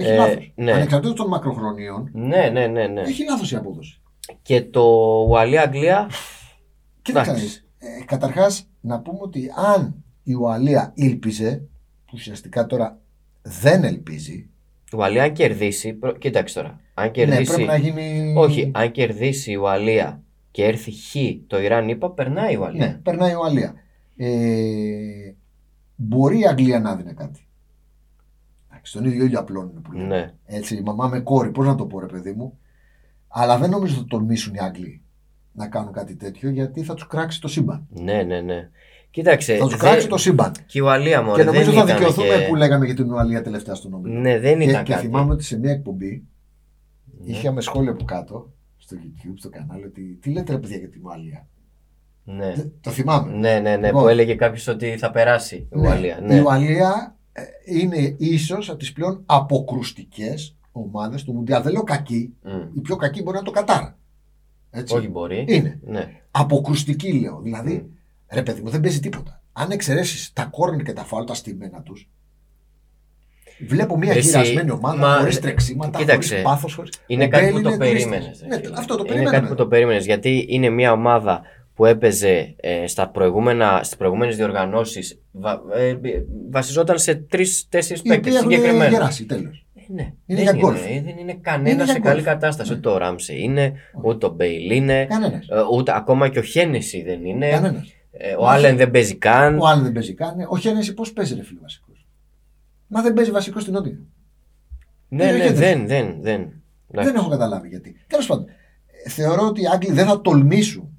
Έχει Ε, λάθος. ναι. Ανεξαρτήτως των μακροχρονίων, Ναι, ναι, ναι, ναι. έχει λάθος η απόδοση. Και το Ουαλία-Αγγλία. Κοίταξε. Εντάξει. Ε, Καταρχάς, να πούμε ότι αν η Ουαλία ήλπιζε, που ουσιαστικά τώρα δεν ελπίζει, Η Ουαλία αν κερδίσει. προ- Κοίταξε τώρα. Αν ναι, κερδίσει. πρέπει να γίνει. Όχι, αν κερδίσει η Ουαλία και έρθει χ το Ιράν, είπα, περνάει η Ουαλία. Ναι, περνάει η Ουαλία. Ε, μπορεί η Αγγλία να δίνει κάτι. Εντάξει, Στον ίδιο ήλιο απλώνουν που λένε. Ναι. Έτσι, η μαμά με κόρη, πώς να το πω, ρε παιδί μου. Αλλά δεν νομίζω ότι θα τολμήσουν οι Άγγλοι να κάνουν κάτι τέτοιο γιατί θα τους κράξει το σύμπαν. Ναι, ναι, ναι. Κοίταξε. θα τους δεν- κράξει το σύμπαν. Και η Ουαλία μόνο. και νομίζω δεν θα ήταν δικαιωθούμε και... που λέγαμε για την Ουαλία τελευταία στον όμιλο. Ναι, δεν και, ήταν και κάτι. θυμάμαι ότι σε μια εκπομπή Ναι. είχαμε σχόλιο από κάτω στο YouTube, στο κανάλι, ότι τι λέτε ρε παιδιά για την Ουαλία; Ναι. Δε- Το θυμάμαι. Ναι, ναι, ναι, Λοιπόν. που έλεγε κάποιος ότι θα περάσει η Ναι. Ουαλία. Η Ναι. Ουαλία ε, είναι ίσως από τις πλέον αποκρουστικές ομάδες του Μουντιάλ. Δεν λέω κακή. Μμ. Η πιο κακή μπορεί να είναι το Κατάρ. Έτσι. Όχι μπορεί. Είναι. Ναι. Αποκρουστική λέω. Δηλαδή, Μμ. ρε παιδί μου, δεν παίζει τίποτα. Αν εξαιρέσεις τα κόρνερ και τα φάουλ, τα στημένα τους, βλέπω μια Εσύ, γυρασμένη ομάδα μα, χωρίς τρεξίματα, κοίταξε, χωρίς πάθος. Χωρίς... Είναι Ο κάτι Μπέιλ που το είναι τρεις- περίμενε. Ναι, αυτό το Είναι περίμενε. κάτι που το περίμενες. Γιατί είναι μια ομάδα που έπαιζε ε, στα προηγούμενα, στις προηγούμενες διοργανώσεις βα, ε, βασιζόταν σε τρεις-τέσσερις Οι οποίοι παίκτες έχουν συγκεκριμένα. γεράσει τέλος. Ε, ναι. Είναι δεν για γκολφ. Είναι, δεν είναι κανένας Είναι για σε καλή γκολφ. κατάσταση. Ναι. Ούτε ο Ράμσε είναι, ούτε ο Μπέιλ είναι, Κανένας. ε, ούτε ακόμα και ο Χένεση δεν είναι. Κανένας. Ε, ο Μα Άλεν όχι. δεν παίζει καν. Ο άλλο δεν παίζει καν. Ο Χένεση πώς παίζει, ρε φίλο βασικός; Μα δεν παίζει βασικός στην Νότια. Ναι, δεν ναι, έχετε. δεν, δεν, δεν. Εντάξει. Δεν έχω καταλάβει γιατί. Τέλος πάντων, ε, θεωρώ ότι οι Άγγλοι δεν θα τολμήσουν.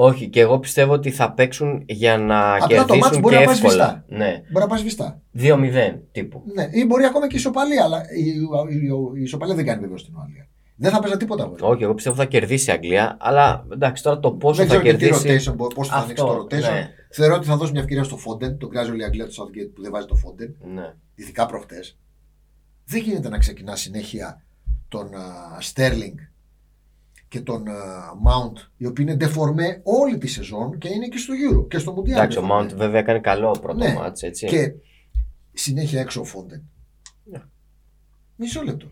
Όχι, και εγώ πιστεύω ότι θα παίξουν για να το κερδίσουν μάτς μπορεί και να πάει εύκολα. σβηστά. Ναι. Μπορεί να πάει σβηστά. 2-0 τύπου. Ναι, ή μπορεί ακόμα και η ισοπαλία, αλλά η, η, η ισοπαλία δεν κάνει βεβαίω στην Ουαλία. Δεν θα παίζα τίποτα εγώ. Όχι, εγώ πιστεύω θα κερδίσει η Αγγλία, αλλά εντάξει τώρα το πόσο δεν θα ξέρω και τι κερδίσει. rotation, πώς θα ανοίξει Αυτό, το rotation. ναι. Θεωρώ ότι θα δώσει μια ευκαιρία στο Φόντεν. Τον κράζει όλη η Αγγλία του Southgate που δεν βάζει το Φόντεν. Ναι. Ειδικά προχτές. Δεν γίνεται να ξεκινά συνέχεια τον Στέρλινγκ και τον Μάουντ, οι οποίοι είναι ντεφορμέ όλη τη σεζόν και είναι και στο Euro και στο Mundial. Εντάξει, ο deformé. Mount βέβαια έκανε καλό πρώτο Ναι. μάτς, έτσι. Και συνέχεια έξω ο Φόντεν. Ναι. Μισό λεπτό.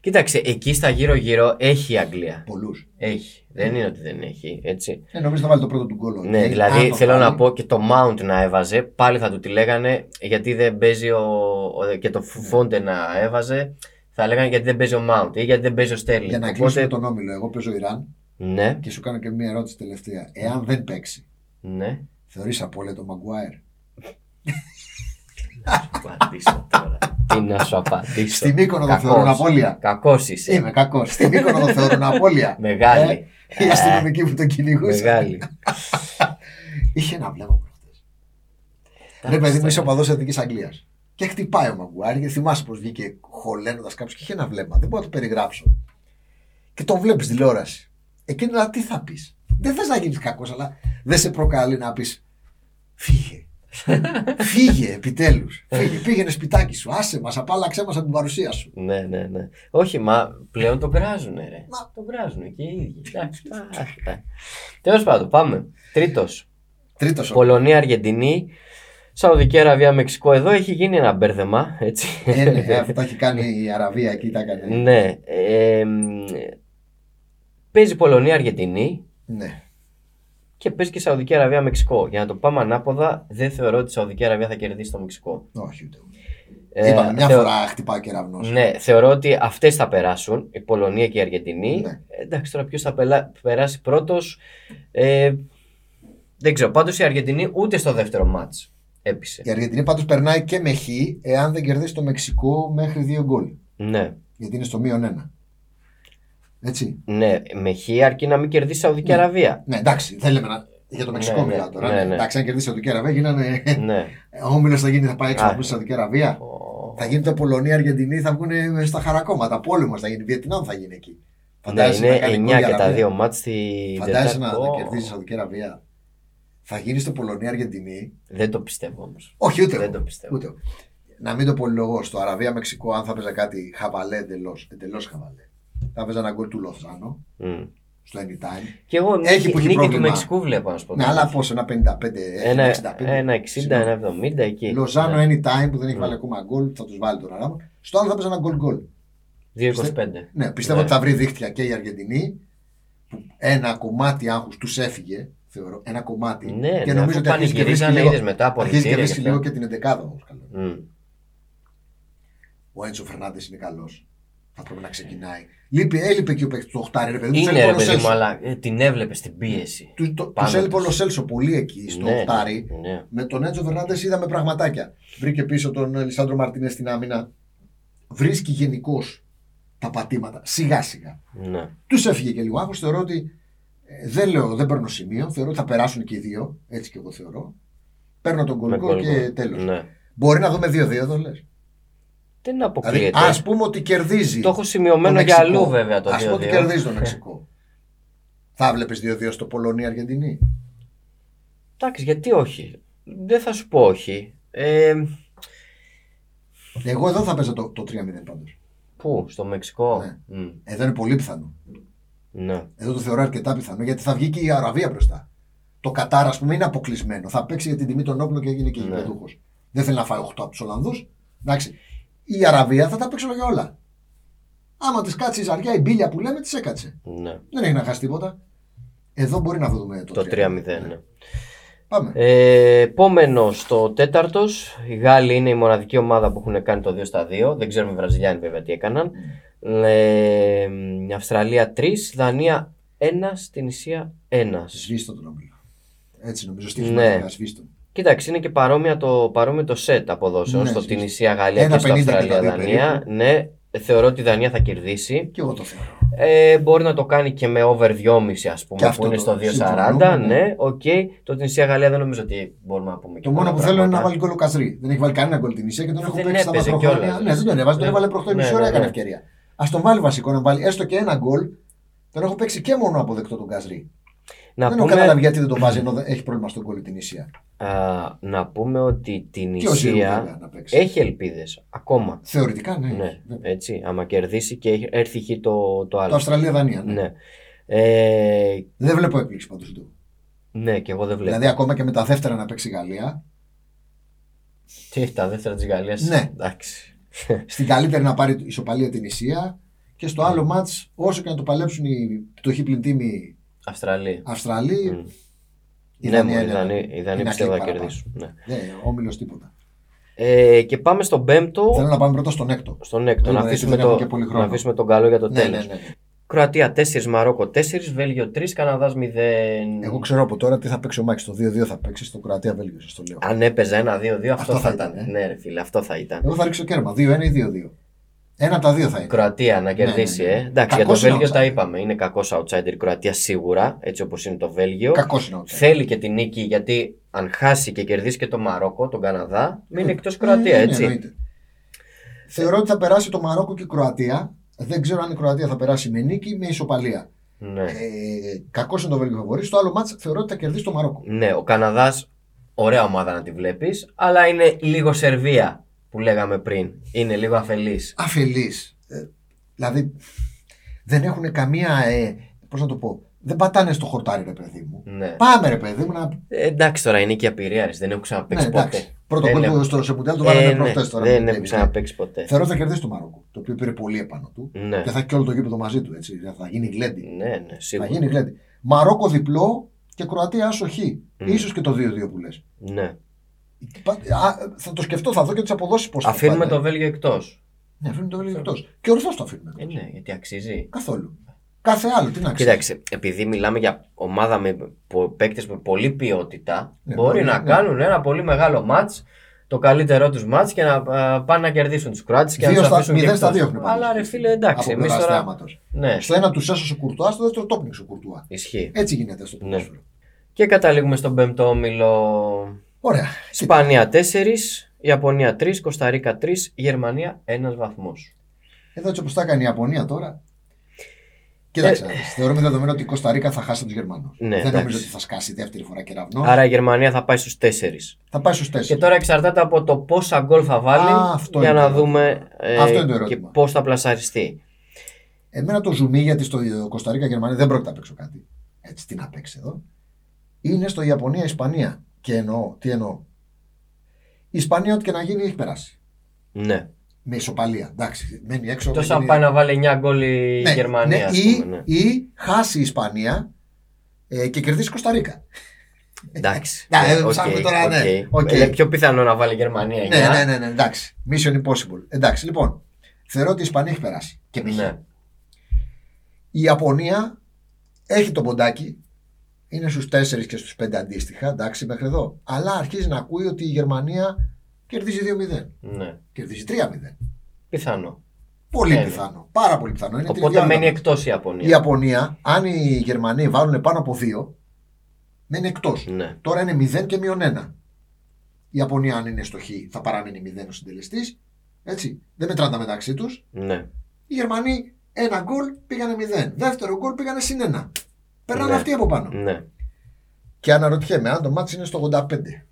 Κοίταξε, εκεί στα γύρω-γύρω έχει η Αγγλία. Πολλούς. Έχει. Δεν είναι ότι δεν έχει, έτσι. Ε, νομίζω θα βάλει το πρώτο του γκολ. Ναι, Ε, δηλαδή αν το θέλω βάλει, να πω και το Mount να έβαζε, πάλι θα του τη λέγανε γιατί δεν παίζει ο, ο- και το Φόντε να έβαζε, θα λέγανε γιατί δεν παίζει ο Mount ή γιατί δεν παίζει ο Στέρλινγκ. Για να κλείσουμε τον όμιλο, εγώ παίζω Ιράν Ναι, και σου κάνω και μια ερώτηση τελευταία. Εάν δεν παίξει, ναι. θεωρείς απόλυτο Μαγκουάιρ; απαντήσω τώρα. Τι να σου απαντήσω. Στη Μύκονο το Κακός. θεωρούν απώλεια. Κακός είσαι. Είμαι κακός. Στη Μύκονο το θεωρούν απώλεια. Μεγάλη. Ε, Οι αστυνομικοί που τον κυνηγούσαν. Μεγάλη. Είχε ένα βλέμμα προχτές. Ρε παιδί μου, είσαι οπαδός Εθνικής Αγγλίας. Και χτυπάει ο Μαγκουάρη και θυμάσαι πως βγήκε χωλένοντας κάποιος και είχε ένα βλέμμα. Δεν μπορώ να το περιγράψω. Και τον βλέπεις τηλεόραση. Εκείνη τώρα τι θα πεις; Δεν θες να γίνεις κακός, αλλά δεν σε προκαλεί να πεις Φύγε. (laughs) Φύγε επιτέλους. Φύγε. Πήγαινε σπιτάκι σου. Άσε μας, απάλαξέ μας από την παρουσία σου. Ναι, ναι, ναι. Όχι, μα πλέον τον κράζουνε, ρε. Μα- Τον κράζουνε και οι ίδιοι. Εντάξει, Τέλος πάντων, πάμε. Τρίτος. Τρίτος Πολωνία-Αργεντινή. Σαουδική Αραβία, Μεξικό. Εδώ έχει γίνει ένα μπέρδεμα, έτσι. Ε, ναι, ε, αυτό τα έχει κάνει η Αραβία εκεί, τα έκανε. ναι. ε, μ, παίζει Πολωνία-Αργεντινή Ναι. και παίζει και Σαουδική Αραβία, Μεξικό. Για να το πάμε ανάποδα, δεν θεωρώ ότι η Σαουδική Αραβία θα κερδίσει το Μεξικό. Όχι ούτε. Ε, Είπαμε, μια θεω- φορά χτυπάει ο κεραυνός. Ναι, θεωρώ ότι αυτές θα περάσουν, η Πολωνία και η Αργεντινή. Ναι. Εντάξει, τώρα ποιος θα πελα- περάσει πρώτος. Ε, δεν ξέρω. Πάντως η Αργεντινή ούτε στο δεύτερο μάτς έπεισε. Η Αργεντινή πάντως περνάει και με χ εάν δεν κερδίσει το Μεξικό μέχρι δύο γκολ. Ναι. Γιατί είναι στο μείον ένα. Έτσι. Ναι, με χ αρκεί να μην κερδίσει η Σαουδική Ναι. Αραβία. Ναι, εντάξει, δεν λέμε να. Για το Μεξικό Ναι, ναι, μιλάω τώρα. ναι, ναι. Εντάξει, αν κερδίσει η Σαουδική Αραβία, γίνανε. ναι. Ο (laughs) όμιλος θα γίνει, θα πάει έξω Α. από τη Σαουδική Αραβία. Ο- Θα γίνει το Πολωνία, Αργεντινή, θα βγουν στα χαρακόμματα. Πόλεμος θα γίνει. Βιετνάμ θα γίνει εκεί. Ναι, Φαντάζεσαι να κάνει είναι γκολ 9 η και τα Αραβία. δύο μάτς στη Φαντάζεσαι να, Τετάρτη. να Ω, κερδίσει η Σαουδική Αραβία. Θα γίνει στο Πολωνία, Αργεντινή. Δεν το πιστεύω όμως. Όχι, ούτε Δεν εγώ. το πιστεύω. Ούτε. εγώ. Να μην το πολυλογώ. Στο Αραβία Μεξικό, αν θα παίζα κάτι χαβαλέ εντελώ. Εντελώς χαβαλέ. Θα παίζα ένα γκολ του Λοθάνο στο anytime. Και εγώ Έχει νίκη, που έχει νίκη του πρόβλημα. Μεξικού βλέπω να σου πω. Ναι, την αλλά αλήθεια. πόσο, ένα 55, Ένα, 65. ένα 60, ένα 70 εκεί. Λοζάνο Ναι. anytime που δεν έχει Ναι. βάλει ακόμα γκολ, θα τους βάλει τώρα. άμα. Στο άλλο θα παίζει ένα γκολ γκολ. 2-25. Ναι, πιστεύω Ναι. ότι θα βρει δίχτυα και η Αργεντινή που ένα κομμάτι άγχους τους έφυγε. Θεωρώ, ένα κομμάτι. Ναι, και ναι, νομίζω αφού ότι αρχίζεις και βρίσκεις πανηγυρίζανε, λίγο, είδες μετά από αρχίζεις και νητήρια βρίσκεις και λίγο αυτά. και την εντεκάδα όμω. Μμ. Ο Έντσο Φερνάντες είναι καλός. Θα πρέπει να ξεκινάει. Λείπει, έλειπε και ο παίκτης του Οχτάρι, ρε παιδί μου. τους Είναι έλειπε ρε ο Λο παιδί μου, Σέλσο. αλλά ε, την έβλεπε στην πίεση. Του το, Πάνω τους έλειπε ο τους. Λοσέλσο πολύ εκεί στο Ναι, Οχτάρι. ναι. Με τον Έντσο Φερνάντες είδαμε πραγματάκια. Βρήκε πίσω τον Λισάνδρο Μαρτίνες στην άμυνα. Βρίσκει γενικώς τα πατήματα σιγά σιγά. Ναι. Τους έφυγε και λίγο άγχος. Θεωρώ ότι ε, δεν λέω, δεν παίρνω σημείο. Θεωρώ ότι θα περάσουν και οι δύο. Έτσι και εγώ θεωρώ. Παίρνω τον Με γκολ γκολ και γκολ. τέλος. Ναι. Μπορεί να δούμε 2-2 εδώ λες. Δεν Δηλαδή, αποκλείεται. ας πούμε ότι κερδίζει. Το έχω σημειωμένο το για Μεξικό. αλλού βέβαια το Ας πούμε ότι 2-2. κερδίζει το Μεξικό. θα βλέπεις 2-2 στο Πολωνία-Αργεντινή. Εντάξει, γιατί όχι. Δεν θα σου πω όχι. Ε, Εγώ εδώ θα παίζα το, το 3-0 πάντως. πού, στο Μεξικό; Ναι. Μμ, Εδώ είναι πολύ πιθανό. Ναι. Εδώ το θεωρώ αρκετά πιθανό γιατί θα βγει και η Αραβία μπροστά. Το Κατάρ, ας πούμε, είναι αποκλεισμένο. Θα παίξει για την τιμή των όπλων και έγινε και Ναι. γηπεδούχο. Δεν θέλει να φάει 8 από τους Ολλανδούς. Εντάξει. Η Αραβία θα τα παίξει όλα για όλα. Άμα της κάτσει η ζαριά, η μπίλια που λέμε, της έκατσε. ναι. Δεν έχει να χάσει τίποτα. Εδώ μπορεί να δούμε το, Το 3-0. Ναι. Πάμε. Ε, Επόμενο στο τέταρτος. Οι Γάλλοι είναι η μοναδική ομάδα που έχουν κάνει το 2 στα 2. Δεν ξέρουμε οι Βραζιλιάνοι βέβαια τι έκαναν. Ε, η Αυστραλία 3, Δανία 1, στην Ισία 1. Σβήστο τον όμιλο. Έτσι νομίζω. Στη Ναι. ναι. σβήστο. Κοίταξε, είναι και παρόμοια το, παρόμοιο το σετ αποδόσεων Ναι, στο σβήστο. Τινησία Γαλλία Ένα και στο 50 και τα Αυστραλία δύο Δανία. περίπου. Ναι, θεωρώ ότι η Δανία θα κερδίσει. Και εγώ το θεωρώ. Ε, μπορεί να το κάνει και με over 2,5 ας πούμε Και αυτό που είναι το στο 2,40. συμφωνούμε, ναι. Ναι, οκ. Το Τυνησία Γαλλία δεν νομίζω ότι μπορούμε να πούμε και Το μόνο πολλά που θέλω είναι να πράγματα. βάλει γκολ ο Καζρί. Δεν έχει βάλει κανένα γκολ η Τυνησία και τον έχω Δεν παίξει στα έπαιζε μακροχρόνια. κιόλας. Ναι, δεν τον έβαζε, τον Ναι. έβαλε προχτές Ναι, μισή ναι, ώρα, ναι. έκανε ευκαιρία. Ας τον βάλει βασικό να βάλει έστω και ένα γκολ. Τον έχω παίξει και μόνο αποδεκτό τον Καζρί. Να δεν έχω πούμε, καταλάβει γιατί δεν τον βάζει ενώ δεν έχει πρόβλημα στον γκολ την Ισία. α, να πούμε ότι την Και ο Ζιρού βέβαια Ισία να παίξει. έχει ελπίδες ακόμα. Θεωρητικά ναι. Ναι, Βέβαια. έτσι. Άμα κερδίσει και έχει- έρθει χει το, το Το άλλο. Αυστραλία-Δανία. Ναι. Ναι. Ε, Δεν βλέπω έκπληξη πάντως του. ναι, και εγώ δεν βλέπω. Δηλαδή ακόμα και με τα δεύτερα να παίξει η Γαλλία. Τι έχει τα δεύτερα της Γαλλίας; Ναι. Εντάξει. Στην καλύτερη να πάρει ισοπαλία την Ισία. Και στο άλλο μάτς όσο και να το παλέψουν οι πτωχοί πλην τίμοι Αυστραλία. Αυστραλοί. Μμ. η Ναι, Δανία μου, οι είναι- Δανείοι οι Δανείοι είναι πιστεύω θα εκεί κερδίσουν. Ναι. Δεν όμιλος τίποτα. Ε, και πάμε στον πέμπτο, Θέλω να πάμε πρώτα στον έκτο. στον έκτο. Δεν Να είναι, αφήσουμε, δεν έχουμε το, και πολύ να χρόνο. αφήσουμε τον καλό για το Ναι, τέλος. ναι, ναι. Κροατία 4, Μαρόκο 4, Βέλγιο 3, Καναδάς 0. Εγώ ξέρω από τώρα τι θα παίξει ο Μάκης. Το 2-2 θα παίξει στο Κροατία Βέλγιο, σας το λέω. Αν έπαιζε ένα 2-2, αυτό, Αυτό θα θα ήταν. ήταν, ε. Ναι, ρε φίλε, αυτό θα ήταν. Εγώ θα ρίξω κέρμα. 2-1 ή 2-2. Ένα από τα δύο θα είναι. Κροατία να κερδίσει, ναι, ναι. ε. Εντάξει, για το Κακός είναι Βέλγιο τα outsider. είπαμε. Είναι κακός outsider η Κροατία σίγουρα, έτσι όπως είναι το Βέλγιο. Κακός είναι ο outsider. Θέλει και την νίκη γιατί αν χάσει και κερδίσει και το Μαρόκο, τον Καναδά, μείνει εκτός Ε, Κροατία, ναι, έτσι. εννοείται. Θεωρώ ότι θα περάσει το Μαρόκο και η Κροατία. Δεν ξέρω αν η Κροατία θα περάσει με νίκη ή με ισοπαλία. Ναι. Ε, Κακός είναι το Βέλγιο φαβορής. Στο άλλο μάτς θεωρώ ότι θα κερδίσει το Μαρόκο. ναι, ο Καναδάς, ωραία ομάδα να τη βλέπεις, αλλά είναι λίγο Σερβία που λέγαμε πριν. Είναι λίγο αφελής. Αφελής. δηλαδή δεν έχουν καμία. Ε, Πώς να το πω. Δεν πατάνε στο χορτάρι, ρε παιδί μου. Ναι. Πάμε, ρε παιδί μου, να. Ε, εντάξει τώρα είναι και απειρία, δεν έχω ξαναπέξει Ναι, ποτέ. εντάξει. Πρώτο Δεν γκολ έχω- του στο Σεμουντιάλ το Ε, βάλανε ναι, προχτέ τώρα. με Δεν τον έχω Davis. ξαναπέξει ποτέ. Θεωρώ ότι θα κερδίσει το Μαρόκο. Το οποίο πήρε πολύ επάνω του. Ναι, Και θα έχει και όλο το γήπεδο μαζί του. Έτσι. Θα γίνει γλέντι. ναι, ναι, Θα σίγουρα. γίνει γλέντι. Μαρόκο διπλό και Κροατία άσο χ. Mm. Ίσως και το 2-2 που λες. Ναι. Α, θα το σκεφτώ, θα δω και τις αποδόσεις πώς θα Αφήνουμε πάνε. το Βέλγιο εκτός. Ναι, αφήνουμε το Βέλγιο εκτός. Και ορθώς το αφήνουμε. Ε, ναι, γιατί αξίζει. Καθόλου. Κάθε άλλο, τι να ξέρει. Κοίταξε, επειδή μιλάμε για ομάδα με παίκτες με πολλή ποιότητα, Ναι, μπορεί μπορεί, να ναι. κάνουν ένα πολύ μεγάλο μάτς, το καλύτερό τους μάτς και να α, πάνε να κερδίσουν τους Κροάτες και να Δύο τους στα- αφήσουν και μηδέν στα εκτός. δύο έχουν Αλλά πάρει. ρε φίλε, εντάξει, από εμείς πλευράς τώρα. θεάματος. Ναι, Στο ένα τους έσωσε ο Κουρτουάς, στο δεύτερο το πνίξε ο Κουρτουά. ισχύει. Έτσι γίνεται στο Ναι. ποδόσφαιρο. Και καταλήγουμε στον πέμπτο όμιλο. Ωραία. Ισπανία 4, Ιαπωνία 3, Κωνσταντίνα 3, Γερμανία 1 βαθμός. Εδώ έτσι όπως τα έκανε η Ιαπωνία τώρα. Κοίταξε, να δεις. θεωρούμε δεδομένο ότι η Κωνσταντίνα θα χάσει τους Γερμανούς. Ναι, Δεν εντάξει. νομίζω ότι θα σκάσει δεύτερη φορά κεραυνό. Άρα η Γερμανία θα πάει στους 4. Θα πάει στους 4. Και τώρα εξαρτάται από το πόσα γκολ θα βάλει Α, αυτό για είναι να το δούμε ερώτημα. ε, Αυτό είναι το και ερώτημα. πώς θα πλασαριστεί. Εμένα το ζουμί γιατί στο Κωνσταντίνα Γερμανία δεν πρόκειται να παίξω κάτι. Έτσι, τι να παίξει εδώ. Είναι στο Ιαπωνία-Ισπανία. Και εννοώ, τι εννοώ. Η Ισπανία, ό,τι και να γίνει, έχει περάσει. Ναι. Με ισοπαλία. Εντάξει, μένει έξω. Εκτό δεν αν γίνει- πάει να βάλει 9 γκολ η Ναι, Γερμανία. ναι, ας ή, πούμε, ναι. ή χάσει η Ισπανία ε, και κερδίσει η Κόστα Ρίκα. Εντάξει. Ναι, Ε, ε, οκ, ψάχνουμε τώρα, ναι. οκ. Οκ. Είναι πιο πιθανό να βάλει η Γερμανία 9. Ναι, ναι, ναι, ναι, εντάξει. Mission impossible. Εντάξει, λοιπόν. Θεωρώ ότι η Ισπανία έχει περάσει. Και με χ. Ναι. Η Ιαπωνία έχει το ποντάκι. Είναι στους 4 και στους 5 αντίστοιχα. Εντάξει, μέχρι εδώ. Αλλά αρχίζει να ακούει ότι η Γερμανία κερδίζει 2-0. ναι. Κερδίζει 3-0. Πιθανό. Πολύ Ναι, ναι. πιθανό. Πάρα πολύ πιθανό. Είναι την Οπότε ίδια μένει ώρα. εκτός η Η Ιαπωνία. Ιαπωνία, αν οι Γερμανοί βάλουν πάνω από 2, μένει εκτός. Ναι. Τώρα είναι 0 και μείον 1. Η Ιαπωνία, αν είναι στο χ, θα παραμείνει 0 ο συντελεστής. Έτσι. Δεν μετράνε τα μεταξύ τους. ναι. Οι Γερμανοί ένα γκολ πήγανε 0. Δεύτερο γκολ πήγανε συν 1. Περνάνε Ναι. αυτοί από πάνω. ναι. Και αναρωτιέμαι αν το μάτς είναι στο 85.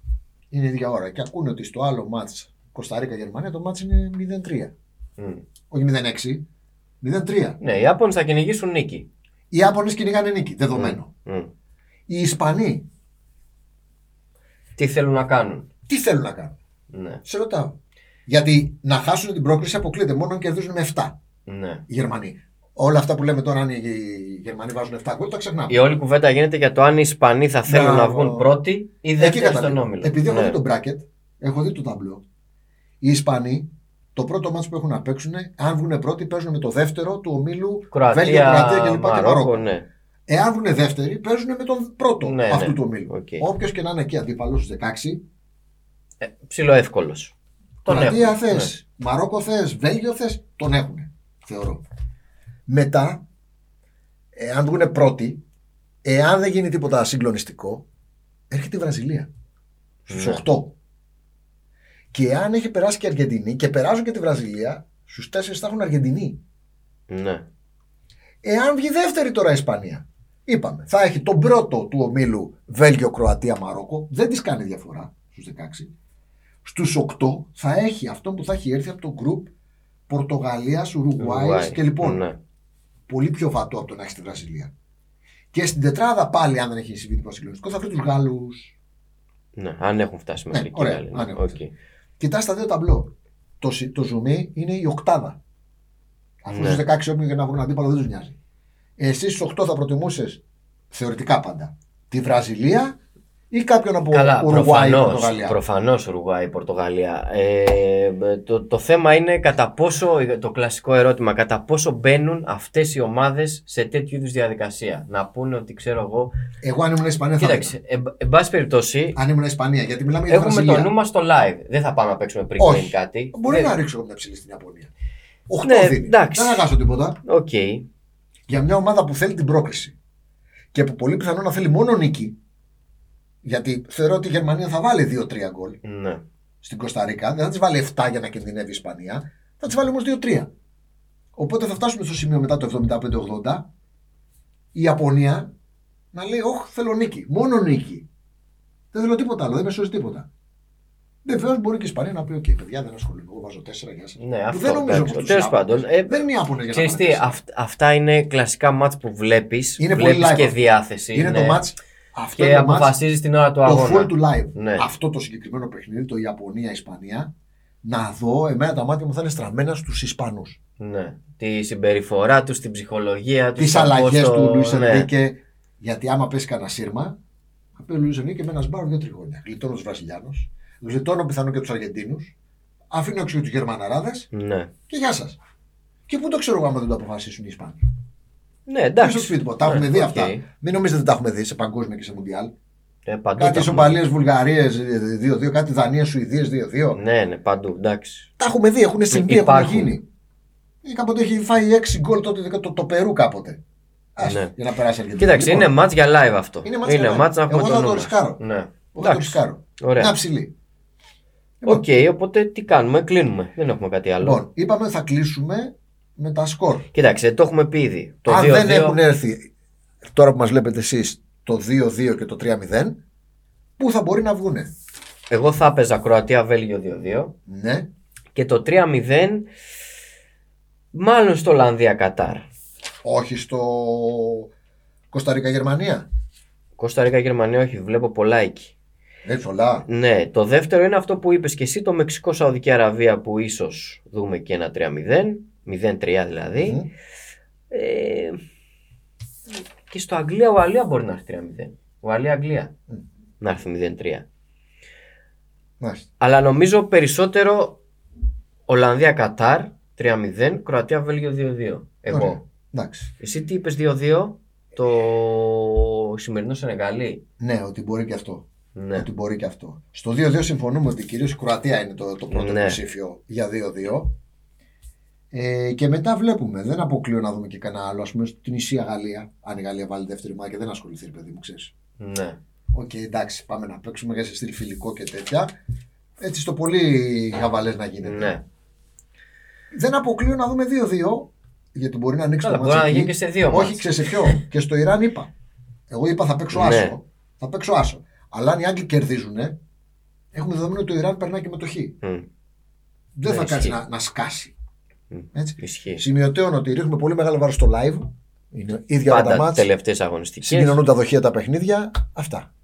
Είναι η ίδια ώρα. Και ακούνε ότι στο άλλο μάτς Κωνσταντίνα Γερμανία το μάτς είναι 0-3. Μμ. Όχι 0-6. 0-3. Ναι, οι Ιάπωνες θα κυνηγήσουν νίκη. Οι Ιάπωνες κυνηγάνε νίκη. Δεδομένο. Μμ. Οι Ισπανοί Τι θέλουν να κάνουν; τι θέλουν να κάνουν; Ναι. Σε ρωτάω. Γιατί να χάσουν την πρόκληση αποκλείεται μόνο αν κερδίζουν με 7 ναι. οι Γερμανοί. Όλα αυτά που λέμε τώρα, αν οι Γερμανοί βάζουν 7 γκολ, τα ξεχνάμε. Η όλη κουβέντα γίνεται για το αν οι Ισπανοί θα θέλουν να Μπράβο. βγουν πρώτοι ή Εκεί δεύτεροι στον καταλήγω. όμιλο. Επειδή έχω Ναι. δει το bracket, έχω δει το ταμπλό. Οι Ισπανοί, το πρώτο ματς που έχουν να παίξουν, αν βγουν πρώτοι, παίζουν με το δεύτερο του ομίλου Βέλγιο, Κροατία, Κροατία κλπ. και Μαρόκο, Μαρόκο. ναι. Εάν βγουν δεύτεροι, παίζουν με τον πρώτο Ναι, αυτού ναι. του ομίλου. Οκ. Όποιος και να είναι εκεί αντίπαλος στους 16, Ε, ψιλοεύκολο. Τον Κροατία έχουν. θες, ναι. Μαρόκο θες, Βέλγιο θες, τον έχουν. Θεωρώ. Μετά, εάν βγουν πρώτοι, εάν δεν γίνει τίποτα συγκλονιστικό, έρχεται η Βραζιλία. Στους Ναι. 8. Και αν έχει περάσει και η Αργεντινή και περάσουν και τη Βραζιλία, στους 4 θα έχουν Αργεντινή. Ναι. Εάν βγει δεύτερη τώρα η Ισπανία, είπαμε, θα έχει τον πρώτο του ομίλου Βέλγιο, Κροατία, Μαρόκο. Δεν της κάνει διαφορά στους 16. Στους 8 θα έχει αυτό που θα έχει έρθει από το γκρουπ Πορτογαλίας, Ουρουγουάης Ουρουγουάη. και λοιπόν. Ναι. Πολύ πιο βατό από το να έχεις τη Βραζιλία. Και στην τετράδα πάλι, αν δεν έχει συμβεί τίποτα συγκλονιστικό, θα βρει τους Γάλλους. ναι. Αν έχουν φτάσει μέχρι Ναι, εκεί. ωραία, άλλοι, ναι. αν έχουν Οκ. φτάσει. Κοιτάς τα δύο ταμπλό. Το, συ- το ζουμί είναι η οκτάδα. Αφού Ναι. στους 16 όποιοι για να βρουν αντίπαλο δεν τους νοιάζει. Εσύ στους 8 θα προτιμούσες θεωρητικά πάντα τη Βραζιλία ή κάποιον από Καλά, Ουρουγουάη ή προφανώς, Πορτογαλία. προφανώς Ουρουγουάη, Πορτογαλία. Ε, το, το θέμα είναι κατά πόσο, το κλασικό ερώτημα, κατά πόσο μπαίνουν αυτές οι ομάδες σε τέτοιου είδους διαδικασία. Να πούνε ότι ξέρω εγώ. Εγώ αν ήμουν Ισπανία θα Κοίταξε, εν, εν πάση περιπτώσει, Αν ήμουν Ισπανία, γιατί μιλάμε για τη έχουμε Βραζιλία. το νου μας στο live. Δεν θα πάμε να παίξουμε pre Όχι. game κάτι. Μπορεί Δεν- να ρίξω μια ψιλή στην Ιαπωνία. 8 Ναι, δίνει. εντάξει. Δεν θα χάσω τίποτα. Οκ. για μια ομάδα που θέλει την πρόκριση και που πολύ πιθανό να θέλει μόνο νίκη, γιατί θεωρώ ότι η Γερμανία θα βάλει 2-3 γκολ Ναι. στην Κόστα Ρίκα, δεν θα της βάλει 7 για να κινδυνεύει η Ισπανία, θα της βάλει όμως 2-3. Οπότε θα φτάσουμε στο σημείο μετά το 75-80 η Ιαπωνία να λέει: Όχι, θέλω νίκη. Μόνο νίκη. Δεν θέλω τίποτα άλλο, δεν με σώζει τίποτα. Βεβαίως μπορεί και η Ισπανία να πει: Οκ, παιδιά, δεν ασχολούμαι. Εγώ βάζω 4 γεια σας. Ναι, αυτό, δεν νομίζω εντάξει. πως τους Τέλος Ιάπωνες. πάντων, ε, δεν είναι οι Ιάπωνες για να Ξέρεις πάνε τι, τέσσερα. αυ- αυτά είναι κλασικά μάτς που βλέπεις, Είναι πολύ βλέπεις live και αυτό. διάθεση. Είναι ναι, το match. Αυτό Και είναι το match αποφασίζεις την ώρα του το αγώνα. full του live. Ναι. Αυτό το συγκεκριμένο παιχνίδι, το Ιαπωνία-Ισπανία, να δω, εμένα τα μάτια μου θα είναι στραμμένα στους Ισπανούς. Ναι. Τη συμπεριφορά τους, την ψυχολογία τους. Τις το αλλαγές πώς το- του Λουίς ναι. Ενρίκε. Γιατί άμα πέσει κανένα σύρμα, θα πει ο Λουίς Ενρίκε με ένα σπάρο δύο τριγώνια. Γλιτώνω τους Βραζιλιάνους. γλιτώνω πιθανόν και τους Αργεντίνους, αφήνω έξω τους Γερμαναράδες Ναι. και γεια σας. Και πού το ξέρω εγώ άμα δεν το αποφασίσουν οι Ισπανοί. Ναι, Και εντάξει. στο σπίτι μου. Τα Ναι, έχουμε δει οκ. αυτά. Μην νομίζετε ότι τα έχουμε δει σε παγκόσμια και σε μουντιάλ. Ε, παντού Κάτι τα έχουμε. ισοπαλίες Βουλγαρίες 2-2, κάτι Δανία Σουηδίες 2-2. Ναι, ναι, παντού. Εντάξει. Τα έχουμε δει, έχουν συμβεί, έχουν Υπάρχουν. γίνει. Ή κάποτε έχει φάει 6 γκολ τότε το, το, το Περού κάποτε. Άστο, Ναι. Για να περάσει Αργεντινή. Κοίταξε, Λοιπόν, είναι ματς για live αυτό. Είναι ματς για live. ματς να πούμε Εγώ το θα το νου μας. ρισκάρω. Ναι. Εγώ θα το Εντάξει. ρισκάρω. Ωραία. Μια ψιλή. Οκ, οπότε τι κάνουμε, κλείνουμε. Δεν έχουμε κάτι άλλο. Λοιπόν, είπαμε θα κλείσουμε με τα σκορ. Κοίταξε, το έχουμε πει ήδη. Το Αν 2-2. δεν έχουν έρθει τώρα που μας βλέπετε εσείς το 2-2 και το 3-0, πού θα μπορεί να βγούνε; Εγώ θα έπαιζα Κροατία-Βέλγιο 2-2. Ναι, Και το 3-0 μάλλον στο Ολλανδία-Κατάρ. όχι στο Κόστα Ρίκα Γερμανία; Κωνσταντίνα Γερμανία, όχι, βλέπω πολλά εκεί. Δεν πολλά; Ναι, το δεύτερο είναι αυτό που είπες και εσύ, το Μεξικό-Σαουδική Αραβία που ίσως δούμε και ένα 3-0, 0-3 δηλαδή. Μμμ. Ε, και στο Αγγλία-Ουαλία μπορεί να έρθει 3-0. Ουαλία-Αγγλία Μμ. να έρθει 0-3. Μάλιστα. Αλλά νομίζω περισσότερο Ολλανδία-Κατάρ 3-0, Κροατία-Βέλγιο 2-2. Εγώ. Ωραία. Εντάξει. Εσύ τι είπες 2-2, το σημερινό Σενεγάλη; Ναι, ότι μπορεί και αυτό. Ναι. Ότι μπορεί και αυτό. Στο 2-2 συμφωνούμε ότι κυρίως η Κροατία είναι το, το πρώτο Ναι. υποψήφιο για 2-2. Ε, και μετά βλέπουμε, δεν αποκλείω να δούμε και κανένα άλλο, ας πούμε, στο Τυνησία Γαλλία. Αν η Γαλλία βάλει δεύτερη μάχη και δεν ασχοληθεί, ρε παιδί μου, ξέρεις. ναι. Οκ, εντάξει, πάμε να παίξουμε για σε στυλ φιλικό και τέτοια. Έτσι στο πολύ χαβαλέ να γίνεται. ναι. Δεν αποκλείω να δούμε 2-2, γιατί μπορεί να ανοίξει Καλά, το μπορεί μάτς να γίνει εκεί. και σε δύο Όχι, μάτς. ξέρεις σε ποιο. και στο Ιράν είπα. Εγώ είπα θα παίξω Ναι. άσο. Θα παίξω άσο. Αλλά αν οι Άγγλοι κερδίζουν, έχουμε δεδομένο ότι το Ιράν περνάει και με το Χ. Μμ. Δεν Ναι, θα κάτσει ισχύει. να, να σκάσει. Μμ. Έτσι. Ισχύει. Σημειωτέων ότι ρίχνουμε πολύ μεγάλο βάρος στο live. Είναι ίδια όλα τα Πάντα μάτς. τελευταίες αγωνιστικές. Συγκοινωνούν τα δοχεία τα παιχνίδια. Αυτά.